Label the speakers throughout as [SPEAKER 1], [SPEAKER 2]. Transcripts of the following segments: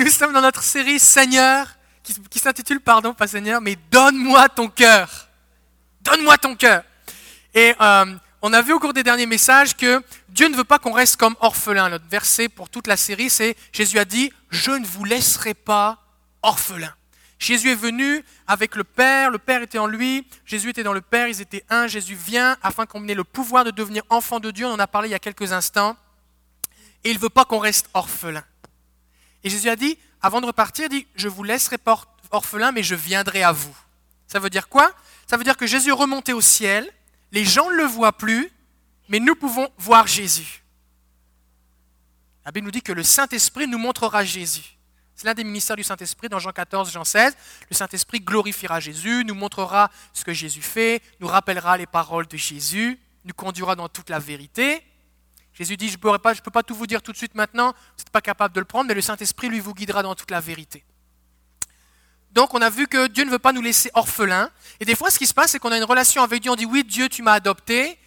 [SPEAKER 1] Nous sommes dans notre série Seigneur, qui, s'intitule, pardon, pas Seigneur, mais Donne-moi ton cœur. Donne-moi ton cœur. Et euh, on a vu au cours des derniers messages que Dieu ne veut pas qu'on reste comme orphelin. Notre verset pour toute la série, c'est Jésus a dit, je ne vous laisserai pas orphelin. Jésus est venu avec le Père, le Père était en lui, Jésus était dans le Père, ils étaient un, Jésus vient afin qu'on ait le pouvoir de devenir enfant de Dieu, on en a parlé il y a quelques instants, et il ne veut pas qu'on reste orphelin. Et Jésus a dit, avant de repartir, dit, je vous laisserai orphelin, mais je viendrai à vous. Ça veut dire quoi? Ça veut dire que Jésus est remonté au ciel, les gens ne le voient plus, mais nous pouvons voir Jésus. La Bible nous dit que le Saint-Esprit nous montrera Jésus. C'est l'un des ministères du Saint-Esprit dans Jean 14, Jean 16. Le Saint-Esprit glorifiera Jésus, nous montrera ce que Jésus fait, nous rappellera les paroles de Jésus, nous conduira dans toute la vérité. Jésus dit, je ne peux, pas, peux pas tout vous dire tout de suite maintenant, vous n'êtes pas capable de le prendre, mais le Saint-Esprit, lui, vous guidera dans toute la vérité. Donc on a vu que Dieu ne veut pas nous laisser orphelins. Et des fois, ce qui se passe, c'est qu'on a une relation avec Dieu, on dit, oui, Dieu, tu m'as adopté,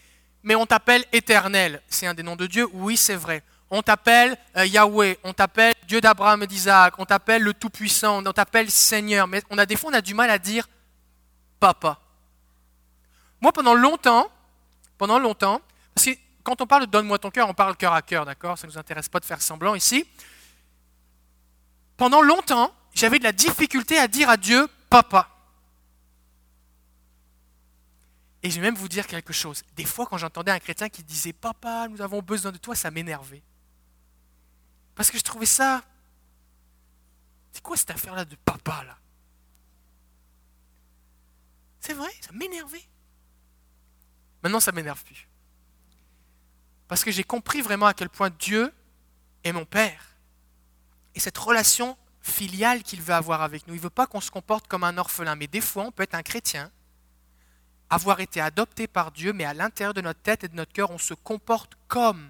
[SPEAKER 1] mais on t'appelle éternel. C'est un des noms de Dieu, oui, c'est vrai on t'appelle euh, Yahweh, on t'appelle Dieu d'Abraham et d'Isaac, on t'appelle le Tout-Puissant, on t'appelle Seigneur. Mais on a des fois, on a du mal à dire Papa. Moi, pendant longtemps, pendant longtemps, parce que quand on parle de donne-moi ton cœur, on parle cœur à cœur, d'accord? Ça ne nous intéresse pas de faire semblant ici. Pendant longtemps, j'avais de la difficulté à dire à Dieu Papa. Et je vais même vous dire quelque chose. Des fois, quand j'entendais un chrétien qui disait Papa, nous avons besoin de toi, ça m'énervait. Parce que je trouvais ça. C'est quoi cette affaire-là de papa, là? C'est vrai, ça m'énervait. Maintenant, ça m'énerve plus. Parce que j'ai compris vraiment à quel point Dieu est mon Père. Et cette relation filiale qu'il veut avoir avec nous. Il ne veut pas qu'on se comporte comme un orphelin. Mais des fois, on peut être un chrétien, avoir été adopté par Dieu, mais à l'intérieur de notre tête et de notre cœur, on se comporte comme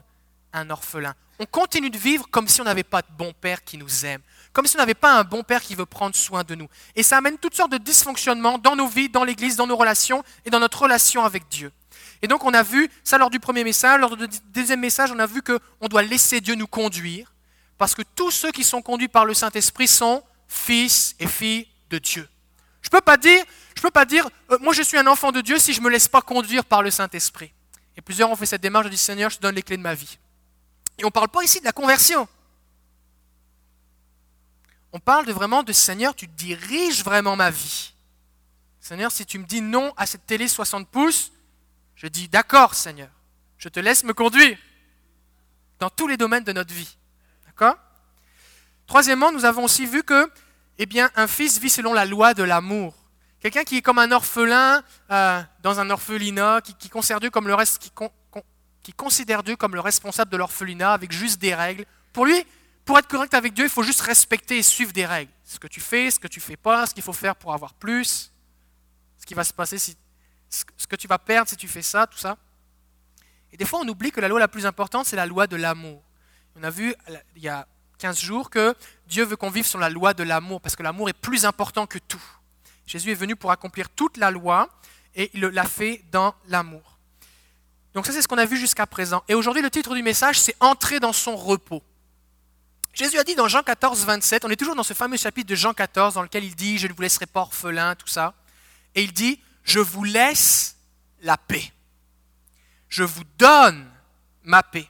[SPEAKER 1] un orphelin. On continue de vivre comme si on n'avait pas de bon père qui nous aime, comme si on n'avait pas un bon père qui veut prendre soin de nous. Et ça amène toutes sortes de dysfonctionnements dans nos vies, dans l'Église, dans nos relations et dans notre relation avec Dieu. Et donc on a vu, ça lors du premier message, lors du deuxième message, on a vu qu'on doit laisser Dieu nous conduire, parce que tous ceux qui sont conduits par le Saint-Esprit sont fils et filles de Dieu. Je ne peux pas dire, je peux pas dire euh, moi je suis un enfant de Dieu si je ne me laisse pas conduire par le Saint-Esprit. Et plusieurs ont fait cette démarche, de dire Seigneur, je te donne les clés de ma vie. Et on ne parle pas ici de la conversion. On parle de vraiment de Seigneur, tu diriges vraiment ma vie. Seigneur, si tu me dis non à cette télé 60 pouces, je dis d'accord, Seigneur. Je te laisse me conduire dans tous les domaines de notre vie. D'accord? Troisièmement, nous avons aussi vu que, eh bien, un fils vit selon la loi de l'amour. Quelqu'un qui est comme un orphelin euh, dans un orphelinat, qui, considère Dieu comme le reste, qui, qui considère Dieu comme le responsable de l'orphelinat avec juste des règles. Pour lui, pour être correct avec Dieu, il faut juste respecter et suivre des règles. Ce que tu fais, ce que tu fais pas, ce qu'il faut faire pour avoir plus, ce qui va se passer, si, ce que tu vas perdre si tu fais ça, tout ça. Et des fois, on oublie que la loi la plus importante, c'est la loi de l'amour. On a vu il y a 15 jours que Dieu veut qu'on vive sur la loi de l'amour, parce que l'amour est plus important que tout. Jésus est venu pour accomplir toute la loi, et il l'a fait dans l'amour. Donc ça, c'est ce qu'on a vu jusqu'à présent. Et aujourd'hui, le titre du message, c'est Entrer dans son repos. Jésus a dit dans Jean 14, 27, on est toujours dans ce fameux chapitre de Jean 14 dans lequel il dit, je ne vous laisserai pas orphelin, tout ça. Et il dit, je vous laisse la paix. Je vous donne ma paix.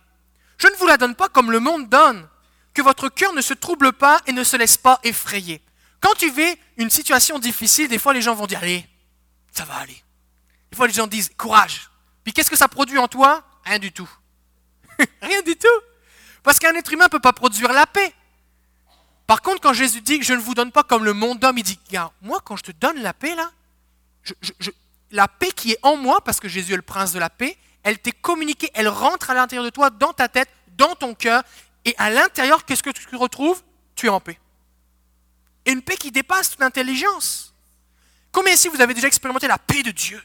[SPEAKER 1] Je ne vous la donne pas comme le monde donne. Que votre cœur ne se trouble pas et ne se laisse pas effrayer. Quand tu vis une situation difficile, des fois les gens vont dire, allez, ça va aller. Des fois les gens disent, courage, puis qu'est-ce que ça produit en toi? Rien du tout. Rien du tout. Parce qu'un être humain ne peut pas produire la paix. Par contre, quand Jésus dit je ne vous donne pas comme le monde d'homme, il dit, moi quand je te donne la paix là, la paix qui est en moi, parce que Jésus est le prince de la paix, elle t'est communiquée, elle rentre à l'intérieur de toi, dans ta tête, dans ton cœur, et à l'intérieur, qu'est-ce que tu retrouves? Tu es en paix. Et une paix qui dépasse toute intelligence. Combien ici vous avez déjà expérimenté la paix de Dieu?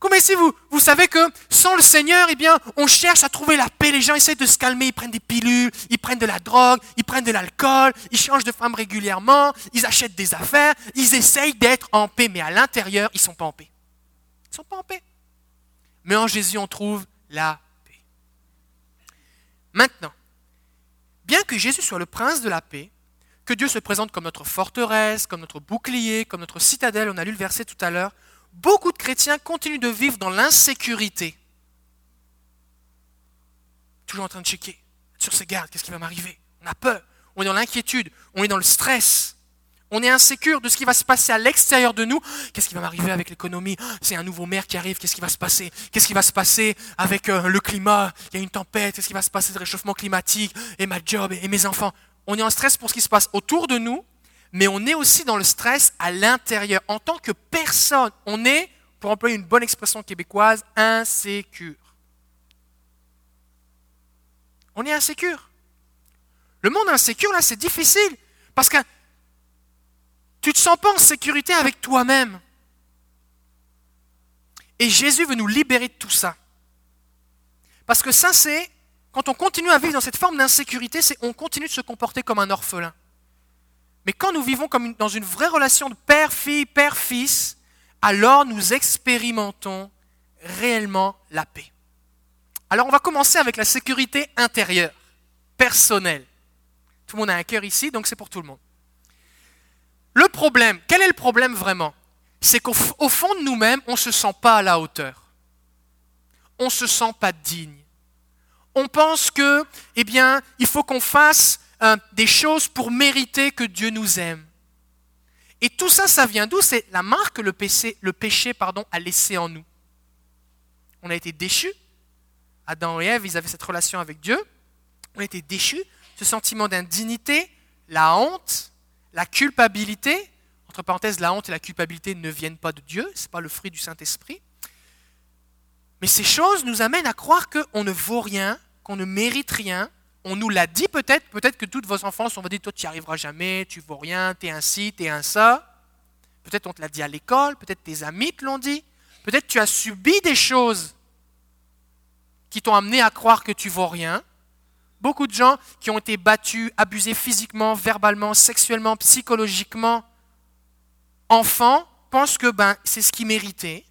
[SPEAKER 1] Comme si vous, vous savez que sans le Seigneur, eh bien, on cherche à trouver la paix? Les gens essaient de se calmer, ils prennent des pilules, ils prennent de la drogue, ils prennent de l'alcool, ils changent de femme régulièrement, ils achètent des affaires, ils essayent d'être en paix, mais à l'intérieur, ils ne sont pas en paix. Ils ne sont pas en paix. Mais en Jésus, on trouve la paix. Maintenant, bien que Jésus soit le prince de la paix, que Dieu se présente comme notre forteresse, comme notre bouclier, comme notre citadelle, on a lu le verset tout à l'heure, beaucoup de chrétiens continuent de vivre dans l'insécurité. Toujours en train de checker, sur ses gardes, qu'est-ce qui va m'arriver? On a peur, on est dans l'inquiétude, on est dans le stress. On est insécure de ce qui va se passer à l'extérieur de nous. Qu'est-ce qui va m'arriver avec l'économie? C'est un nouveau maire qui arrive. Qu'est-ce qui va se passer? Qu'est-ce qui va se passer avec euh, le climat? Il y a une tempête. Qu'est-ce qui va se passer de réchauffement climatique? Et ma job et mes enfants? On est en stress pour ce qui se passe autour de nous, mais on est aussi dans le stress à l'intérieur. En tant que personne, on est, pour employer une bonne expression québécoise, insécure. On est insécure. Le monde insécure, là, c'est difficile. Parce que tu ne te sens pas en sécurité avec toi-même. Et Jésus veut nous libérer de tout ça. Parce que ça, c'est, quand on continue à vivre dans cette forme d'insécurité, c'est on continue de se comporter comme un orphelin. Mais quand nous vivons comme dans une vraie relation de père-fille, père-fils, alors nous expérimentons réellement la paix. Alors on va commencer avec la sécurité intérieure, personnelle. Tout le monde a un cœur ici, donc c'est pour tout le monde. Le problème, quel est le problème vraiment? C'est qu'au fond de nous-mêmes, on ne se sent pas à la hauteur. On ne se sent pas digne. On pense que, eh bien, il faut qu'on fasse des choses pour mériter que Dieu nous aime. Et tout ça, ça vient d'où? C'est la marque que le péché, le péché pardon, a laissé en nous. On a été déchus. Adam et Ève, ils avaient cette relation avec Dieu. On a été déchus. Ce sentiment d'indignité, la honte, la culpabilité, entre parenthèses, la honte et la culpabilité ne viennent pas de Dieu, ce n'est pas le fruit du Saint-Esprit. Mais ces choses nous amènent à croire qu'on ne vaut rien, qu'on ne mérite rien. On nous l'a dit peut-être, peut-être que toutes vos enfants sont dit, toi tu n'y arriveras jamais, tu vaux rien, tu es un ci, tu es un ça. Peut-être on te l'a dit à l'école, peut-être tes amis te l'ont dit. Peut-être tu as subi des choses qui t'ont amené à croire que tu vaux rien. Beaucoup de gens qui ont été battus, abusés physiquement, verbalement, sexuellement, psychologiquement, enfants, pensent que ben, c'est ce qu'ils méritaient.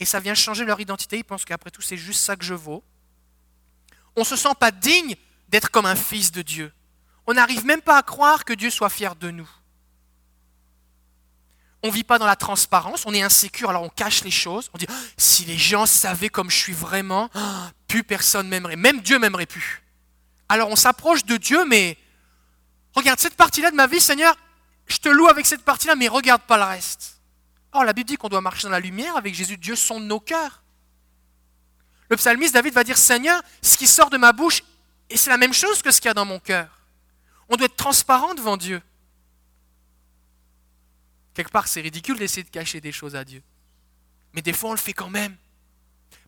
[SPEAKER 1] Et ça vient changer leur identité. Ils pensent qu'après tout, c'est juste ça que je vaux. On ne se sent pas digne d'être comme un fils de Dieu. On n'arrive même pas à croire que Dieu soit fier de nous. On ne vit pas dans la transparence, on est insécure, alors on cache les choses. On dit, oh, si les gens savaient comme je suis vraiment, oh, plus personne m'aimerait. Même Dieu m'aimerait plus. Alors on s'approche de Dieu, mais regarde cette partie-là de ma vie, Seigneur, je te loue avec cette partie-là, mais regarde pas le reste. Or, la Bible dit qu'on doit marcher dans la lumière avec Jésus. Dieu sonde nos cœurs. Le psalmiste David va dire Seigneur, ce qui sort de ma bouche, et c'est la même chose que ce qu'il y a dans mon cœur. On doit être transparent devant Dieu. Quelque part, c'est ridicule d'essayer de cacher des choses à Dieu. Mais des fois, on le fait quand même.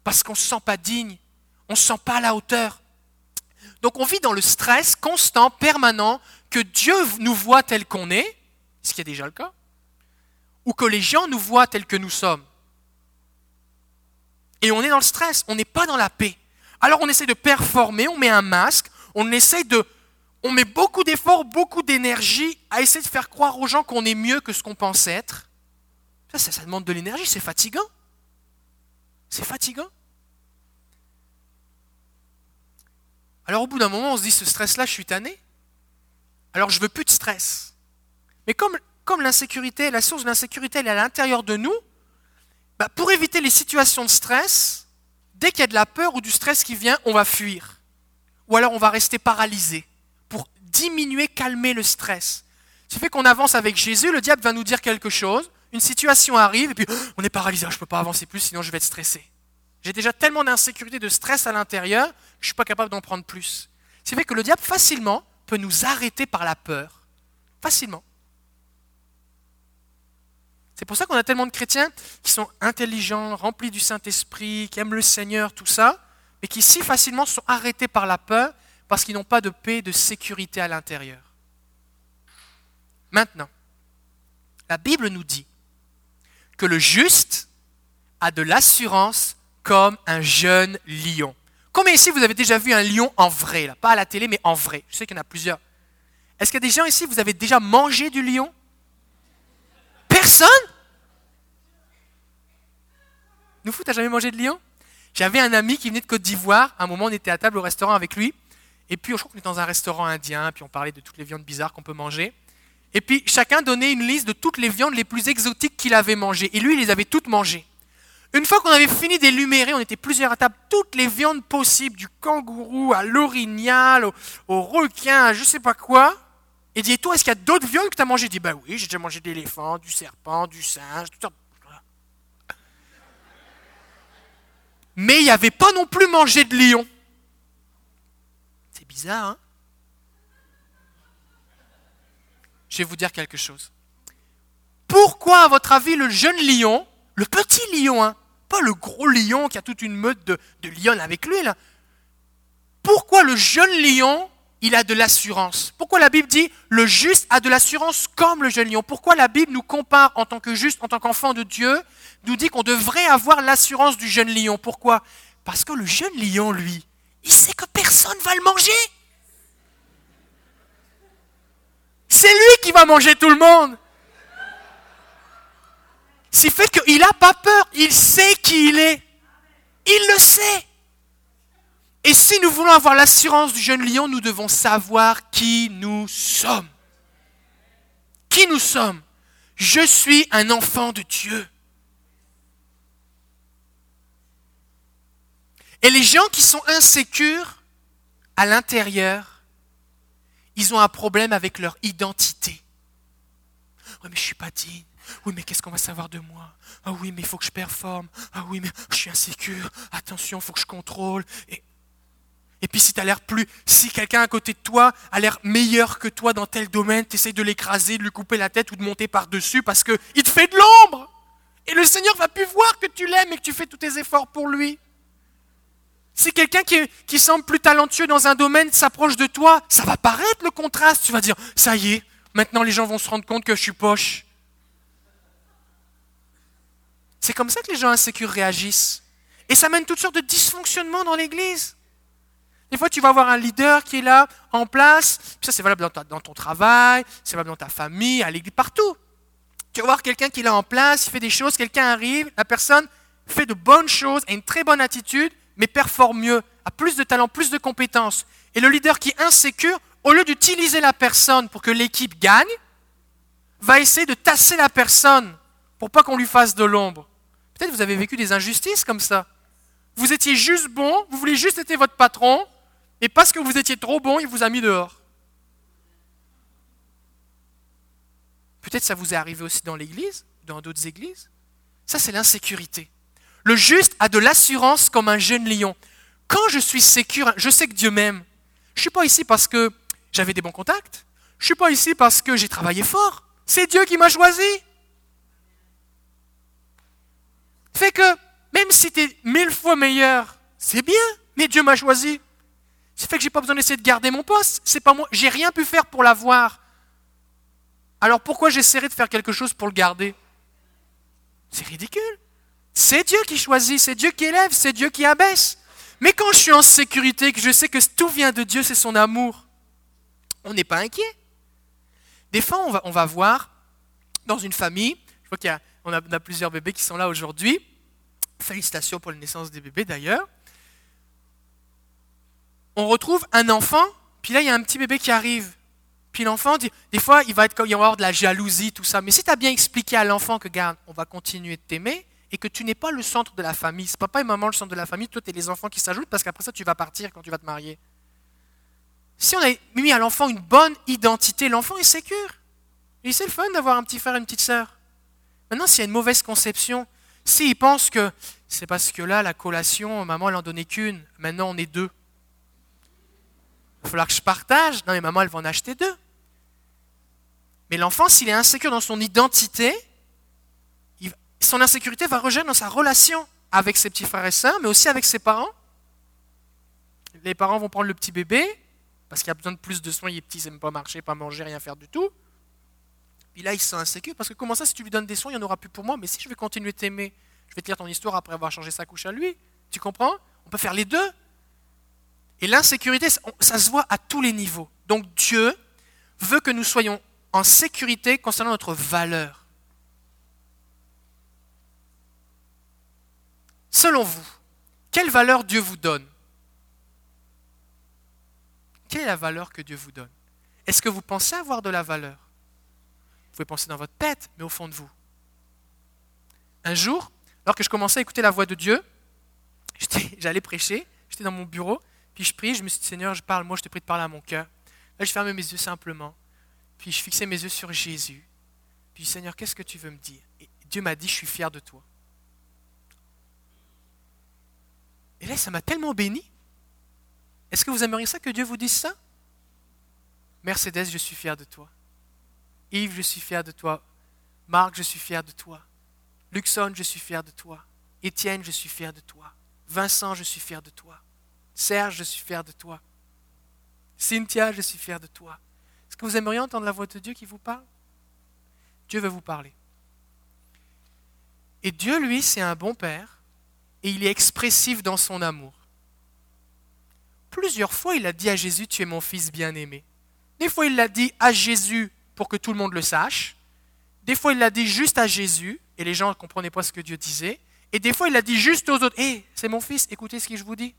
[SPEAKER 1] Parce qu'on ne se sent pas digne. On ne se sent pas à la hauteur. Donc on vit dans le stress constant, permanent, que Dieu nous voit tel qu'on est, ce qui est déjà le cas, ou que les gens nous voient tel que nous sommes. Et on est dans le stress, on n'est pas dans la paix. Alors on essaie de performer, on met un masque, on essaie de... On met beaucoup d'efforts, beaucoup d'énergie à essayer de faire croire aux gens qu'on est mieux que ce qu'on pense être. Ça, ça, demande de l'énergie, c'est fatigant. C'est fatigant. Alors au bout d'un moment, on se dit, ce stress-là, je suis tanné. Alors je veux plus de stress. Mais comme, comme l'insécurité, la source de l'insécurité, elle est à l'intérieur de nous, bah, pour éviter les situations de stress, dès qu'il y a de la peur ou du stress qui vient, on va fuir. Ou alors on va rester paralysé pour diminuer, calmer le stress. Ce qui fait qu'on avance avec Jésus, le diable va nous dire quelque chose, une situation arrive, et puis on est paralysé, je ne peux pas avancer plus, sinon je vais être stressé. J'ai déjà tellement d'insécurité, de stress à l'intérieur, je ne suis pas capable d'en prendre plus. C'est vrai que le diable facilement peut nous arrêter par la peur. Facilement. C'est pour ça qu'on a tellement de chrétiens qui sont intelligents, remplis du Saint-Esprit, qui aiment le Seigneur, tout ça, mais qui si facilement sont arrêtés par la peur parce qu'ils n'ont pas de paix, de sécurité à l'intérieur. Maintenant, la Bible nous dit que le juste a de l'assurance comme un jeune lion. Combien ici vous avez déjà vu un lion en vrai Pas à la télé, mais en vrai. Je sais qu'il y en a plusieurs. Est-ce qu'il y a des gens ici, vous avez déjà mangé du lion? Personne Nous fous, t'as jamais mangé de lion J'avais un ami qui venait de Côte d'Ivoire. À un moment, on était à table au restaurant avec lui. Et puis, je crois qu'on était dans un restaurant indien, puis on parlait de toutes les viandes bizarres qu'on peut manger. Et puis, chacun donnait une liste de toutes les viandes les plus exotiques qu'il avait mangées. Et lui, il les avait toutes mangées. Une fois qu'on avait fini d'énumérer, on était plusieurs à table, toutes les viandes possibles, du kangourou à l'orignal, au, requin, à je sais pas quoi. Et dit, toi, est-ce qu'il y a d'autres viandes que tu as mangées Il dit, bah oui, j'ai déjà mangé de l'éléphant, du serpent, du singe, tout ça. Mais il n'y avait pas non plus mangé de lion. C'est bizarre, hein? Je vais vous dire quelque chose. Pourquoi, à votre avis, le jeune lion, le petit lion, hein, pas le gros lion qui a toute une meute de, de avec lui, là, pourquoi le jeune lion, il a de l'assurance Pourquoi la Bible dit le juste a de l'assurance comme le jeune lion? Pourquoi la Bible nous compare en tant que juste, en tant qu'enfant de Dieu, nous dit qu'on devrait avoir l'assurance du jeune lion? Pourquoi? Parce que le jeune lion, lui, il sait que personne va le manger. C'est lui qui va manger tout le monde. C'est fait qu'il n'a pas peur, il sait qui il est. Il le sait. Et si nous voulons avoir l'assurance du jeune lion, nous devons savoir qui nous sommes. Qui nous sommes? Je suis un enfant de Dieu. Et les gens qui sont insécures à l'intérieur, ils ont un problème avec leur identité. Oui, mais je ne suis pas digne. Oui, mais qu'est-ce qu'on va savoir de moi? Ah oui, mais il faut que je performe. Ah oui, mais je suis insécure. Attention, il faut que je contrôle. Et, et puis si tu l'air plus, si quelqu'un à côté de toi a l'air meilleur que toi dans tel domaine, tu essaies de l'écraser, de lui couper la tête ou de monter par-dessus parce qu'il te fait de l'ombre. Et le Seigneur va plus voir que tu l'aimes et que tu fais tous tes efforts pour lui. Si quelqu'un qui, qui semble plus talentueux dans un domaine s'approche de toi, ça va paraître le contraste. Tu vas dire, ça y est, maintenant les gens vont se rendre compte que je suis poche. C'est comme ça que les gens insécures réagissent. Et ça mène toutes sortes de dysfonctionnements dans l'Église. Des fois, tu vas avoir un leader qui est là, en place. ça, c'est valable dans, ton travail, c'est valable dans ta famille, à l'église, partout. Tu vas voir quelqu'un qui est là en place, il fait des choses, quelqu'un arrive, la personne fait de bonnes choses, a une très bonne attitude, mais performe mieux, a plus de talent, plus de compétences. Et le leader qui est insécure, au lieu d'utiliser la personne pour que l'équipe gagne, va essayer de tasser la personne pour pas qu'on lui fasse de l'ombre. Peut-être vous avez vécu des injustices comme ça. Vous étiez juste bon, vous voulez juste être votre patron, et parce que vous étiez trop bon, il vous a mis dehors. Peut-être ça vous est arrivé aussi dans l'église, dans d'autres églises. Ça, c'est l'insécurité. Le juste a de l'assurance comme un jeune lion. Quand je suis sécure, je sais que Dieu m'aime. Je ne suis pas ici parce que j'avais des bons contacts. Je ne suis pas ici parce que j'ai travaillé fort. C'est Dieu qui m'a choisi. fait que même si tu es mille fois meilleur, c'est bien, mais Dieu m'a choisi. C'est fait que j'ai pas besoin d'essayer de garder mon poste. C'est pas moi, j'ai rien pu faire pour l'avoir. Alors pourquoi j'essaierai de faire quelque chose pour le garder? C'est ridicule. C'est Dieu qui choisit, c'est Dieu qui élève, c'est Dieu qui abaisse. Mais quand je suis en sécurité, que je sais que tout vient de Dieu, c'est son amour, on n'est pas inquiet. Des fois, on va, voir dans une famille, je vois qu'il y a on a, plusieurs bébés qui sont là aujourd'hui. Félicitations pour la naissance des bébés d'ailleurs. On retrouve un enfant, puis là il y a un petit bébé qui arrive. Puis l'enfant, des fois, il va, être, il va avoir de la jalousie, tout ça. Mais si tu as bien expliqué à l'enfant que, garde, on va continuer de t'aimer et que tu n'es pas le centre de la famille, c'est papa et maman le centre de la famille, toi, tu es les enfants qui s'ajoutent parce qu'après ça, tu vas partir quand tu vas te marier. Si on a mis à l'enfant une bonne identité, l'enfant est sécure. Et c'est le fun d'avoir un petit frère et une petite sœur. Maintenant, s'il y a une mauvaise conception, s'il pense que c'est parce que là, la collation, maman, elle en donnait qu'une, maintenant on est deux. Va falloir que je partage. Non, mais maman, elle va en acheter deux. Mais l'enfant, s'il est insécure dans son identité, son insécurité va rejoindre dans sa relation avec ses petits frères et sœurs, mais aussi avec ses parents. Les parents vont prendre le petit bébé, parce qu'il a besoin de plus de soins, il est petit, il pas marcher, pas manger, rien faire du tout. Puis là, il se sent insécure parce que comment ça, si tu lui donnes des soins, il n'y en aura plus pour moi? Mais si je vais continuer de t'aimer, je vais te lire ton histoire après avoir changé sa couche à lui. Tu comprends? On peut faire les deux. Et l'insécurité, ça se voit à tous les niveaux. Donc Dieu veut que nous soyons en sécurité concernant notre valeur. Selon vous, quelle valeur Dieu vous donne? Quelle est la valeur que Dieu vous donne? Est-ce que vous pensez avoir de la valeur? Vous pouvez penser dans votre tête, mais au fond de vous. Un jour, alors que je commençais à écouter la voix de Dieu, j'allais prêcher, j'étais dans mon bureau, puis je prie, je me suis dit, Seigneur, je parle, moi je te prie de parler à mon cœur. Là, je fermais mes yeux simplement, puis je fixais mes yeux sur Jésus. Puis, Seigneur, qu'est-ce que tu veux me dire? Et Dieu m'a dit, je suis fier de toi. Et là, ça m'a tellement béni. Est-ce que vous aimeriez ça que Dieu vous dise ça? Mercedes, je suis fier de toi. Yves, je suis fier de toi. Marc, je suis fier de toi. Luxon, je suis fier de toi. Étienne, je suis fier de toi. Vincent, je suis fier de toi. Serge, je suis fier de toi. Cynthia, je suis fier de toi. Est-ce que vous aimeriez entendre la voix de Dieu qui vous parle? Dieu veut vous parler. Et Dieu, lui, c'est un bon Père et il est expressif dans son amour. Plusieurs fois, il a dit à Jésus, tu es mon fils bien-aimé. Des fois, il l'a dit à Jésus pour que tout le monde le sache. Des fois, il l'a dit juste à Jésus et les gens ne comprenaient pas ce que Dieu disait. Et des fois, il l'a dit juste aux autres. Hé, c'est mon fils, écoutez ce que je vous dis.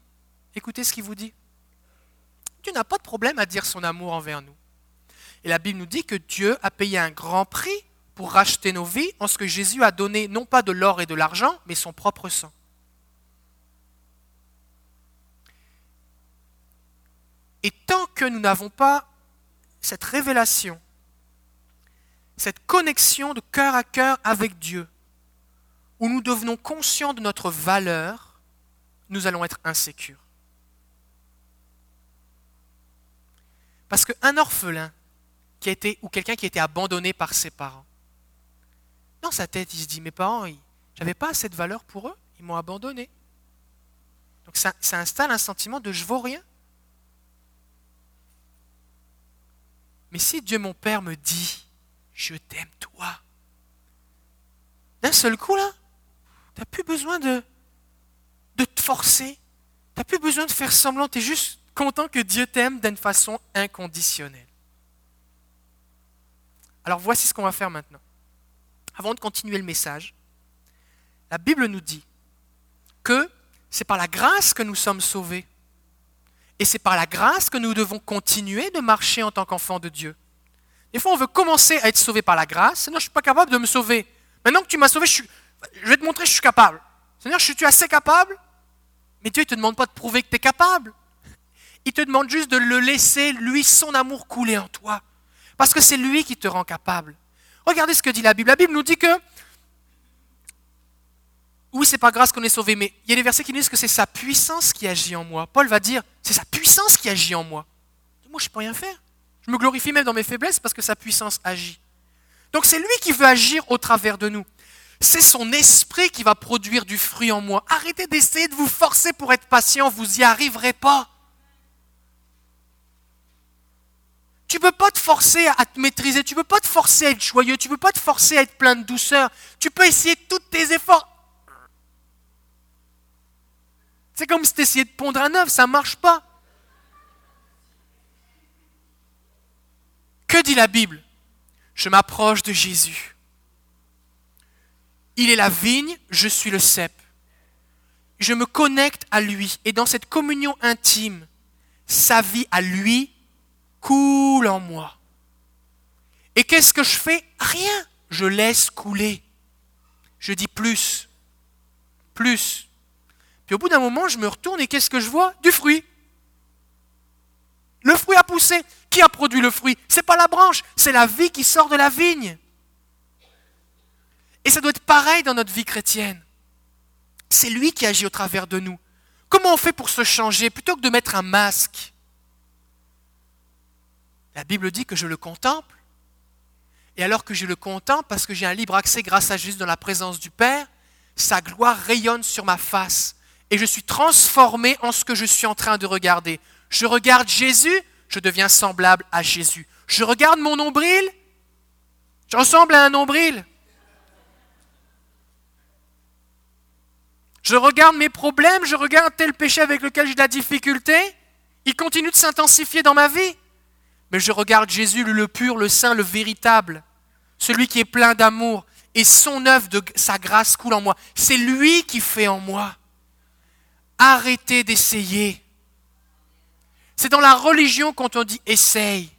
[SPEAKER 1] Écoutez ce qu'il vous dit. Dieu n'a pas de problème à dire son amour envers nous. Et la Bible nous dit que Dieu a payé un grand prix pour racheter nos vies en ce que Jésus a donné non pas de l'or et de l'argent, mais son propre sang. Et tant que nous n'avons pas cette révélation, cette connexion de cœur à cœur avec Dieu, où nous devenons conscients de notre valeur, nous allons être insécures. Parce qu'un orphelin qui ou quelqu'un qui a été abandonné par ses parents, dans sa tête, il se dit, mes parents, j'avais pas assez de valeur pour eux, ils m'ont abandonné. Donc ça, installe un sentiment de je vaux rien. Mais si Dieu mon Père me dit, je t'aime toi, d'un seul coup là, tu n'as plus besoin de, de te forcer, tu n'as plus besoin de faire semblant, tu es juste content que Dieu t'aime d'une façon inconditionnelle. Alors voici ce qu'on va faire maintenant. Avant de continuer le message, la Bible nous dit que c'est par la grâce que nous sommes sauvés. Et c'est par la grâce que nous devons continuer de marcher en tant qu'enfants de Dieu. Des fois, on veut commencer à être sauvé par la grâce. Seigneur, je ne suis pas capable de me sauver. Maintenant que tu m'as sauvé, je, vais te montrer que je suis capable. Seigneur, je suis assez capable? Mais Dieu ne te demande pas de prouver que tu es capable. Il te demande juste de le laisser, lui, son amour couler en toi. Parce que c'est lui qui te rend capable. Regardez ce que dit la Bible. La Bible nous dit que oui, c'est par grâce qu'on est sauvé, mais il y a des versets qui nous disent que c'est sa puissance qui agit en moi. Paul va dire, c'est sa puissance qui agit en moi. Moi, je ne peux rien faire. Je me glorifie même dans mes faiblesses parce que sa puissance agit. Donc c'est lui qui veut agir au travers de nous. C'est son esprit qui va produire du fruit en moi. Arrêtez d'essayer de vous forcer pour être patient, vous n'y arriverez pas. Tu ne peux pas te forcer à te maîtriser, tu ne peux pas te forcer à être joyeux, tu ne peux pas te forcer à être plein de douceur. Tu peux essayer tous tes efforts. C'est comme si tu essayais de pondre un œuf, ça ne marche pas. Que dit la Bible? Je m'approche de Jésus. Il est la vigne, je suis le cep. Je me connecte à lui et dans cette communion intime, sa vie à lui coule en moi. Et qu'est-ce que je fais? Rien. Je laisse couler. Je dis plus. Plus. Puis au bout d'un moment, je me retourne et qu'est-ce que je vois? Du fruit. Le fruit a poussé. Qui a produit le fruit? C'est pas la branche, c'est la vie qui sort de la vigne. Et ça doit être pareil dans notre vie chrétienne. C'est lui qui agit au travers de nous. Comment on fait pour se changer? Plutôt que de mettre un masque La Bible dit que je le contemple. Et alors que je le contemple, parce que j'ai un libre accès grâce à Jésus dans la présence du Père, sa gloire rayonne sur ma face. Et je suis transformé en ce que je suis en train de regarder. Je regarde Jésus, je deviens semblable à Jésus. Je regarde mon nombril, je ressemble à un nombril. Je regarde mes problèmes, je regarde tel péché avec lequel j'ai de la difficulté, il continue de s'intensifier dans ma vie. Mais je regarde Jésus, le pur, le saint, le véritable, celui qui est plein d'amour, et son œuvre de sa grâce coule en moi. C'est lui qui fait en moi. Arrêtez d'essayer C'est dans la religion quand on dit essaye.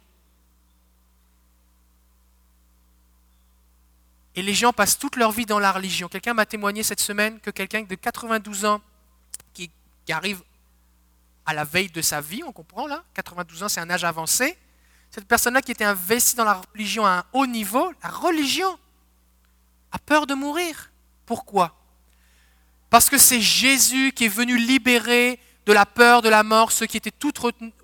[SPEAKER 1] Et les gens passent toute leur vie dans la religion. Quelqu'un m'a témoigné cette semaine que quelqu'un de 92 ans qui, arrive à la veille de sa vie, on comprend là, 92 ans c'est un âge avancé, cette personne-là qui était investie dans la religion à un haut niveau, la religion, a peur de mourir. Pourquoi? Parce que c'est Jésus qui est venu libérer de la peur de la mort ceux qui étaient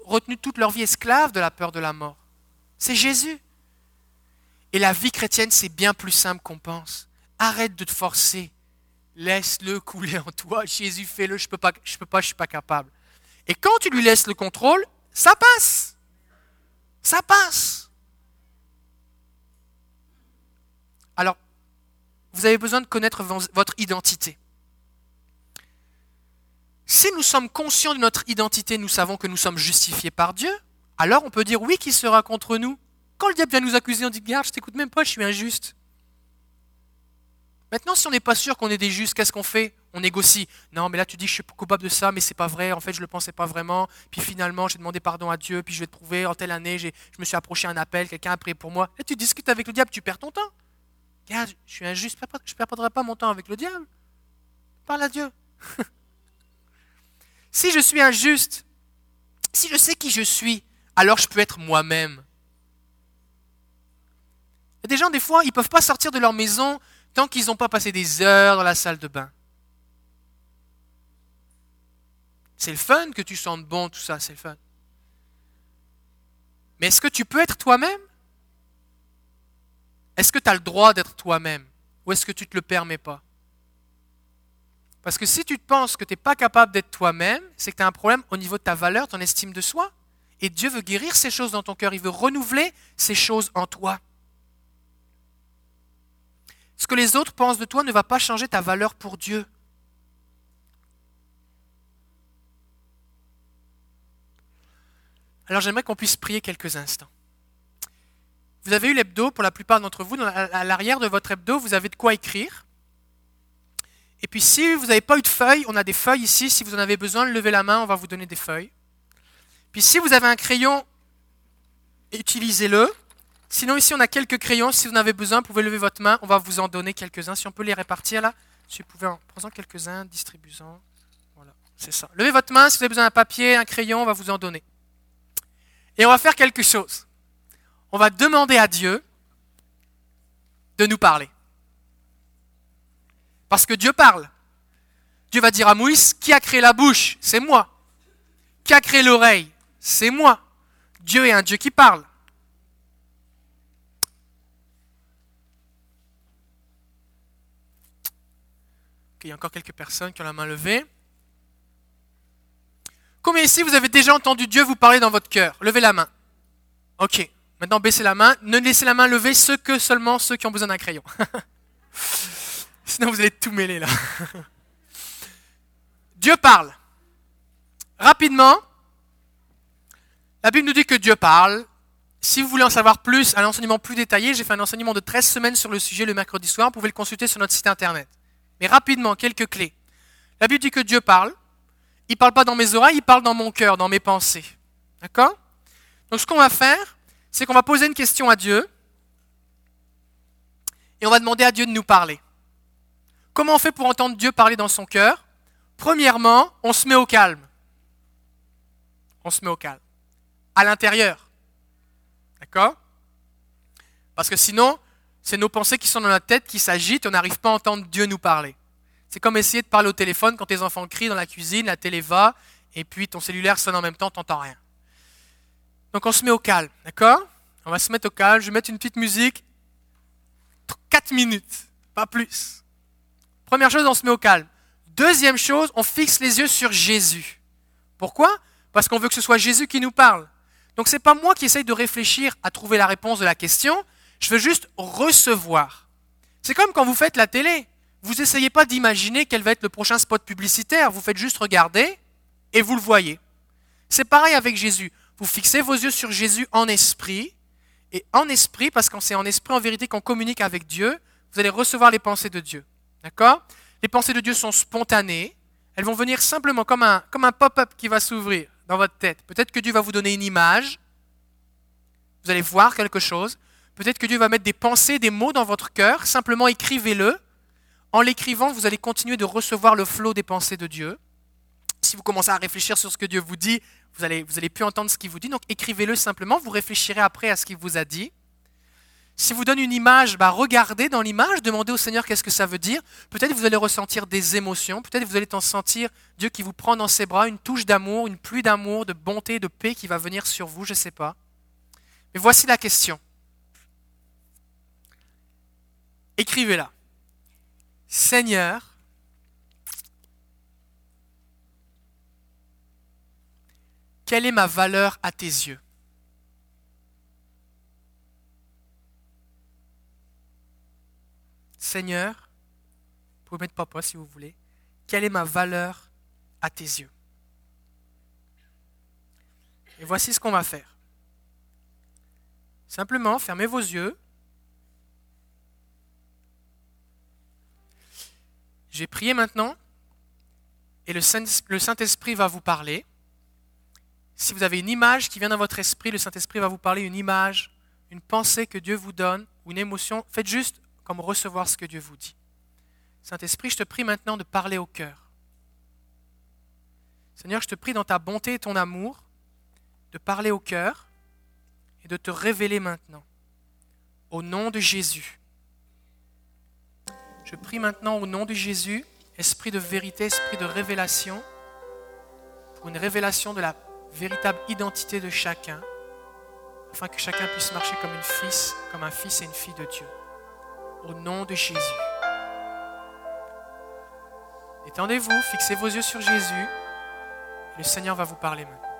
[SPEAKER 1] retenus, toute leur vie esclaves de la peur de la mort. C'est Jésus. Et la vie chrétienne, c'est bien plus simple qu'on pense. Arrête de te forcer. Laisse-le couler en toi. Jésus, fais-le. Je ne peux pas, je peux pas, je suis pas capable. Et quand tu lui laisses le contrôle, ça passe. Ça passe. Alors, vous avez besoin de connaître votre identité. Si nous sommes conscients de notre identité, nous savons que nous sommes justifiés par Dieu, alors on peut dire oui, qui sera contre nous Quand le diable vient nous accuser, on dit Garde, je t'écoute même pas, je suis injuste. Maintenant, si on n'est pas sûr qu'on est des justes, qu'est-ce qu'on fait? On négocie. Non, mais là tu dis je suis coupable de ça, mais c'est pas vrai. En fait, je le pensais pas vraiment. Puis finalement, j'ai demandé pardon à Dieu. Puis je vais te prouver. En telle année, je me suis approché un appel, quelqu'un a prié pour moi. Et tu discutes avec le diable, tu perds ton temps. Regarde, je suis injuste, je ne perdrai pas mon temps avec le diable. Parle à Dieu. si je suis injuste, si je sais qui je suis, alors je peux être moi-même. Des gens, des fois, ils ne peuvent pas sortir de leur maison tant qu'ils n'ont pas passé des heures dans la salle de bain. C'est le fun que tu sentes bon, tout ça, c'est le fun. Mais est-ce que tu peux être toi-même? Est-ce que tu as le droit d'être toi-même? Ou est-ce que tu ne te le permets pas? Parce que si tu te penses que tu n'es pas capable d'être toi-même, c'est que tu as un problème au niveau de ta valeur, ton estime de soi. Et Dieu veut guérir ces choses dans ton cœur, il veut renouveler ces choses en toi. Ce que les autres pensent de toi ne va pas changer ta valeur pour Dieu. Alors j'aimerais qu'on puisse prier quelques instants. Vous avez eu l'hebdo pour la plupart d'entre vous. À l'arrière de votre hebdo, vous avez de quoi écrire. Et puis si vous n'avez pas eu de feuilles, on a des feuilles ici. Si vous en avez besoin, levez la main, on va vous donner des feuilles. Puis si vous avez un crayon, utilisez-le. Sinon, ici, on a quelques crayons. Si vous en avez besoin, vous pouvez lever votre main. On va vous en donner quelques-uns. Si on peut les répartir là. Si vous pouvez en prendre quelques-uns, distribuez-en. Voilà, c'est ça. Levez votre main. Si vous avez besoin d'un papier, un crayon, on va vous en donner. Et on va faire quelque chose. On va demander à Dieu de nous parler. Parce que Dieu parle. Dieu va dire à Moïse, qui a créé la bouche? C'est moi. Qui a créé l'oreille? C'est moi. Dieu est un Dieu qui parle. Il y a encore quelques personnes qui ont la main levée. Combien ici vous avez déjà entendu Dieu vous parler dans votre cœur? Levez la main. Ok. Maintenant, baissez la main. Ne laissez la main levée ceux que seulement ceux qui ont besoin d'un crayon. Sinon, vous allez tout mêler là. Dieu parle. Rapidement, la Bible nous dit que Dieu parle. Si vous voulez en savoir plus, un enseignement plus détaillé, j'ai fait un enseignement de 13 semaines sur le sujet le mercredi soir. Vous pouvez le consulter sur notre site internet. Rapidement, quelques clés. La Bible dit que Dieu parle. Il ne parle pas dans mes oreilles, il parle dans mon cœur, dans mes pensées. D'accord? Donc ce qu'on va faire, c'est qu'on va poser une question à Dieu et on va demander à Dieu de nous parler. Comment on fait pour entendre Dieu parler dans son cœur? Premièrement, on se met au calme. On se met au calme. À l'intérieur. D'accord? Parce que sinon, c'est nos pensées qui sont dans la tête qui s'agitent, on n'arrive pas à entendre Dieu nous parler. C'est comme essayer de parler au téléphone quand tes enfants crient dans la cuisine, la télé va, et puis ton cellulaire sonne en même temps, t'entends rien. Donc on se met au calme, d'accord? On va se mettre au calme, je vais mettre une petite musique, 4 minutes, pas plus. Première chose, on se met au calme. Deuxième chose, on fixe les yeux sur Jésus. Pourquoi? Parce qu'on veut que ce soit Jésus qui nous parle. Donc c'est pas moi qui essaye de réfléchir à trouver la réponse de la question, je veux juste recevoir. C'est comme quand vous faites la télé. Vous n'essayez pas d'imaginer quel va être le prochain spot publicitaire. Vous faites juste regarder et vous le voyez. C'est pareil avec Jésus. Vous fixez vos yeux sur Jésus en esprit. Et en esprit, parce que c'est en esprit, en vérité, qu'on communique avec Dieu, vous allez recevoir les pensées de Dieu. D'accord? Les pensées de Dieu sont spontanées. Elles vont venir simplement comme un, comme un pop-up qui va s'ouvrir dans votre tête. Peut-être que Dieu va vous donner une image. Vous allez voir quelque chose. Peut-être que Dieu va mettre des pensées, des mots dans votre cœur. Simplement écrivez-le. En l'écrivant, vous allez continuer de recevoir le flot des pensées de Dieu. Si vous commencez à réfléchir sur ce que Dieu vous dit, vous allez, plus entendre ce qu'il vous dit. Donc écrivez-le simplement. Vous réfléchirez après à ce qu'il vous a dit. Si vous donne une image, bah regardez dans l'image, demandez au Seigneur qu'est-ce que ça veut dire. Peut-être vous allez ressentir des émotions, peut-être vous allez en sentir Dieu qui vous prend dans ses bras, une touche d'amour, une pluie d'amour, de bonté, de paix qui va venir sur vous, je ne sais pas. Mais voici la question. Écrivez-la. Seigneur, quelle est ma valeur à tes yeux? Seigneur, vous pouvez mettre papa si vous voulez, quelle est ma valeur à tes yeux? Et voici ce qu'on va faire. Simplement, fermez vos yeux. J'ai prié maintenant et le Saint-Esprit va vous parler. Si vous avez une image qui vient dans votre esprit, le Saint-Esprit va vous parler une image, une pensée que Dieu vous donne, ou une émotion. Faites juste comme recevoir ce que Dieu vous dit. Saint-Esprit, je te prie maintenant de parler au cœur. Seigneur, je te prie dans ta bonté et ton amour de parler au cœur et de te révéler maintenant. Au nom de Jésus. Je prie maintenant au nom de Jésus, esprit de vérité, esprit de révélation, pour une révélation de la véritable identité de chacun, afin que chacun puisse marcher comme fils, comme un fils et une fille de Dieu au nom de Jésus. Étendez-vous, fixez vos yeux sur Jésus. Le Seigneur va vous parler maintenant.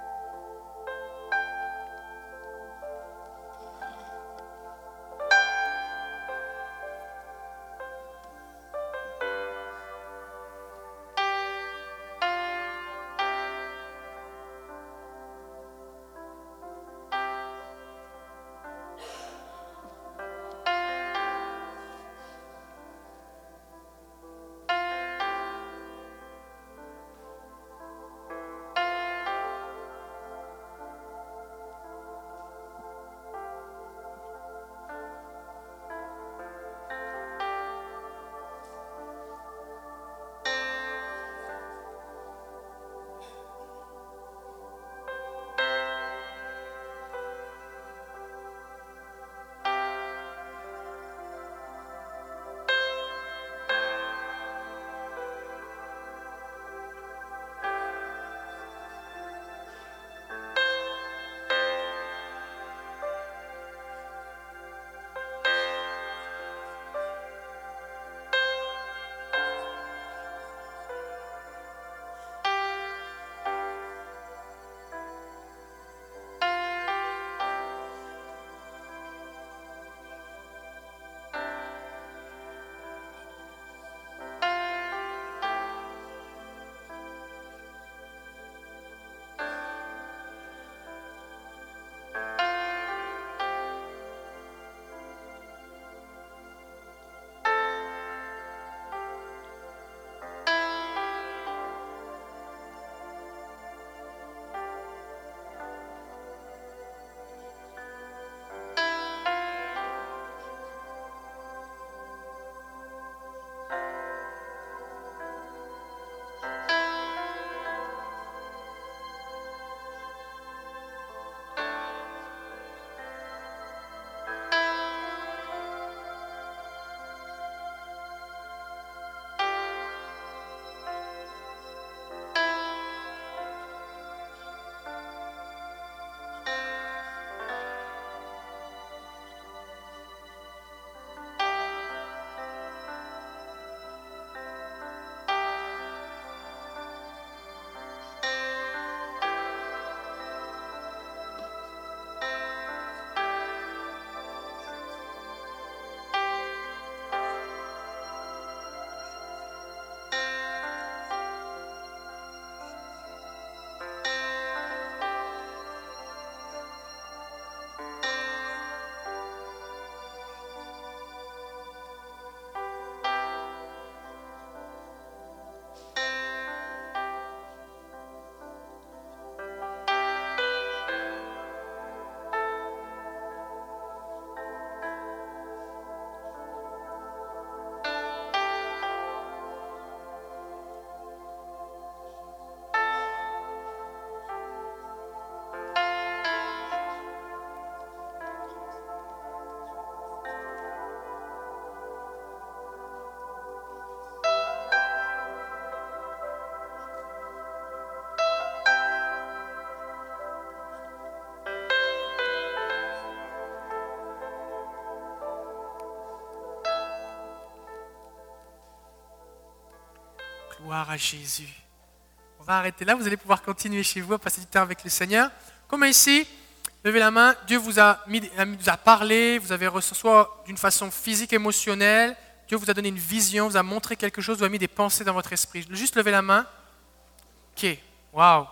[SPEAKER 1] À Jésus. On va arrêter là, vous allez pouvoir continuer chez vous à passer du temps avec le Seigneur. Comme ici, levez la main, Dieu vous a, mis, a parlé, vous avez reçu soit d'une façon physique, émotionnelle, Dieu vous a donné une vision, vous a montré quelque chose, vous a mis des pensées dans votre esprit. Juste levez la main. Ok, waouh,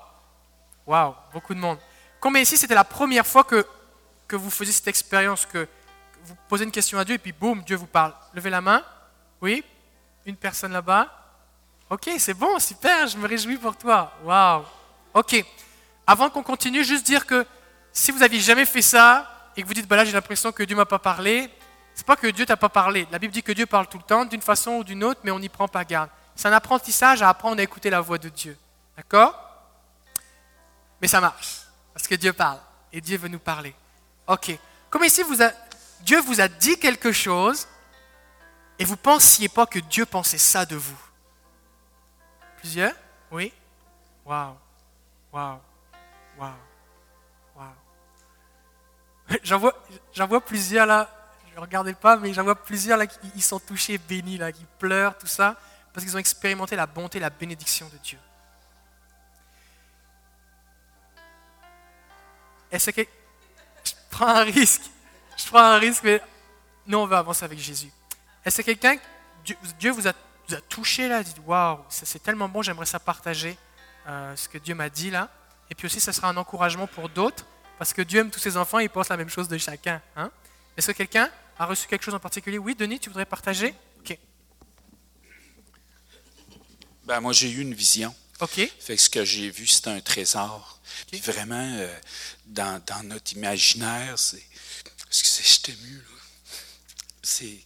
[SPEAKER 1] waouh, beaucoup de monde. Combien ici, c'était la première fois que, que vous faisiez cette expérience, que vous posez une question à Dieu et puis boum, Dieu vous parle. Levez la main. Oui, une personne là-bas. Ok, c'est bon, super, je me réjouis pour toi. Waouh. Ok. Avant qu'on continue, juste dire que si vous n'aviez jamais fait ça et que vous dites, bah là j'ai l'impression que Dieu m'a pas parlé, c'est pas que Dieu t'a pas parlé. La Bible dit que Dieu parle tout le temps, d'une façon ou d'une autre, mais on n'y prend pas garde. C'est un apprentissage à apprendre à écouter la voix de Dieu. D'accord? Mais ça marche, parce que Dieu parle et Dieu veut nous parler. Ok. Comme ici, Dieu vous a dit quelque chose et vous pensiez pas que Dieu pensait ça de vous. Plusieurs? Oui Waouh Waouh Waouh Waouh J'en vois, vois plusieurs là, je ne regardais pas, mais j'en vois plusieurs là qui sont touchés, bénis, là, qui pleurent, tout ça, parce qu'ils ont expérimenté la bonté, la bénédiction de Dieu. Est-ce que. Je prends un risque. Je prends un risque, mais nous, on va avancer avec Jésus. Est-ce que quelqu'un, Dieu, vous a vous a touché là, dit waouh, c'est tellement bon, j'aimerais ça partager euh, ce que Dieu m'a dit là. Et puis aussi, ça sera un encouragement pour d'autres, parce que Dieu aime tous ses enfants et il pense la même chose de chacun. Hein. Est-ce que quelqu'un a reçu quelque chose en particulier? Oui, Denis, tu voudrais partager? Ok.
[SPEAKER 2] Ben, moi, j'ai eu une vision.
[SPEAKER 1] OK.
[SPEAKER 2] Fait que ce que j'ai vu, c'est un trésor. vraiment, euh, dans, dans, notre imaginaire, c'est. Excusez, je ému, là. C'est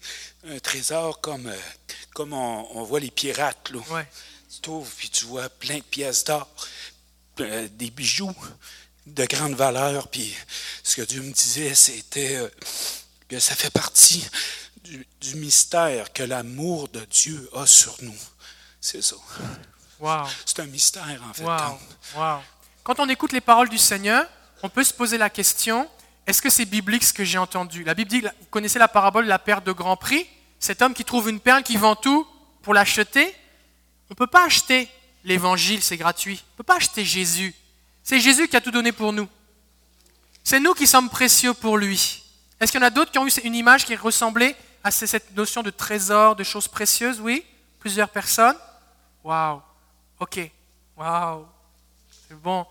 [SPEAKER 2] un trésor comme, euh, comme on, voit les pirates. Là.
[SPEAKER 1] Ouais.
[SPEAKER 2] Tu trouves, puis tu vois plein de pièces d'or, euh, des bijoux de grande valeur. Puis ce que Dieu me disait, c'était euh, que ça fait partie du, mystère que l'amour de Dieu a sur nous. C'est ça.
[SPEAKER 1] Wow.
[SPEAKER 2] C'est un mystère, en fait.
[SPEAKER 1] Wow. Wow. Quand on écoute les paroles du Seigneur, on peut se poser la question est-ce que c'est biblique ce que j'ai entendu? La Bible dit, vous connaissez la parabole de la perte de grand prix? Cet homme qui trouve une perle, qui vend tout pour l'acheter? On ne peut pas acheter l'évangile, c'est gratuit. On ne peut pas acheter Jésus. C'est Jésus qui a tout donné pour nous. C'est nous qui sommes précieux pour lui. Est-ce qu'il y en a d'autres qui ont eu une image qui ressemblait à cette notion de trésor, de choses précieuses? Oui Plusieurs personnes? Waouh Ok. Waouh C'est bon.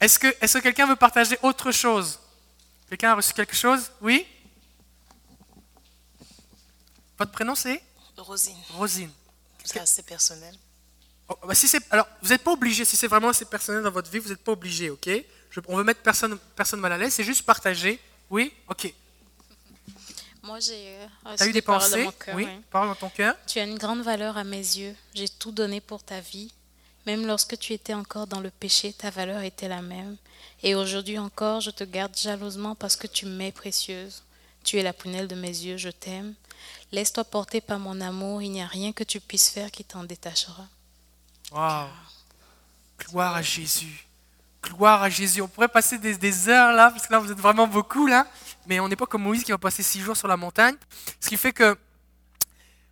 [SPEAKER 1] Est-ce que, que quelqu'un veut partager autre chose? Quelqu'un a reçu quelque chose? Oui? Votre prénom c'est?
[SPEAKER 3] Rosine.
[SPEAKER 1] Rosine.
[SPEAKER 3] C'est assez personnel.
[SPEAKER 1] Oh, bah, si alors, vous n'êtes pas obligé, si c'est vraiment assez personnel dans votre vie, vous n'êtes pas obligé, ok? On veut mettre personne, personne mal à l'aise, c'est juste partager. Oui? Ok.
[SPEAKER 3] Moi, j'ai
[SPEAKER 1] euh, eu des pensées? Oui, parole dans ton cœur.
[SPEAKER 3] Tu as une grande valeur à mes yeux. J'ai tout donné pour ta vie. Même lorsque tu étais encore dans le péché, ta valeur était la même. Et aujourd'hui encore, je te garde jalousement parce que tu m'es précieuse. Tu es la prunelle de mes yeux, je t'aime. Laisse-toi porter par mon amour, il n'y a rien que tu puisses faire qui t'en détachera.
[SPEAKER 1] Wow. Gloire à Jésus. Gloire à Jésus. On pourrait passer des, heures là, parce que là vous êtes vraiment beaucoup là, mais on n'est pas comme Moïse qui va passer six jours sur la montagne. Ce qui fait que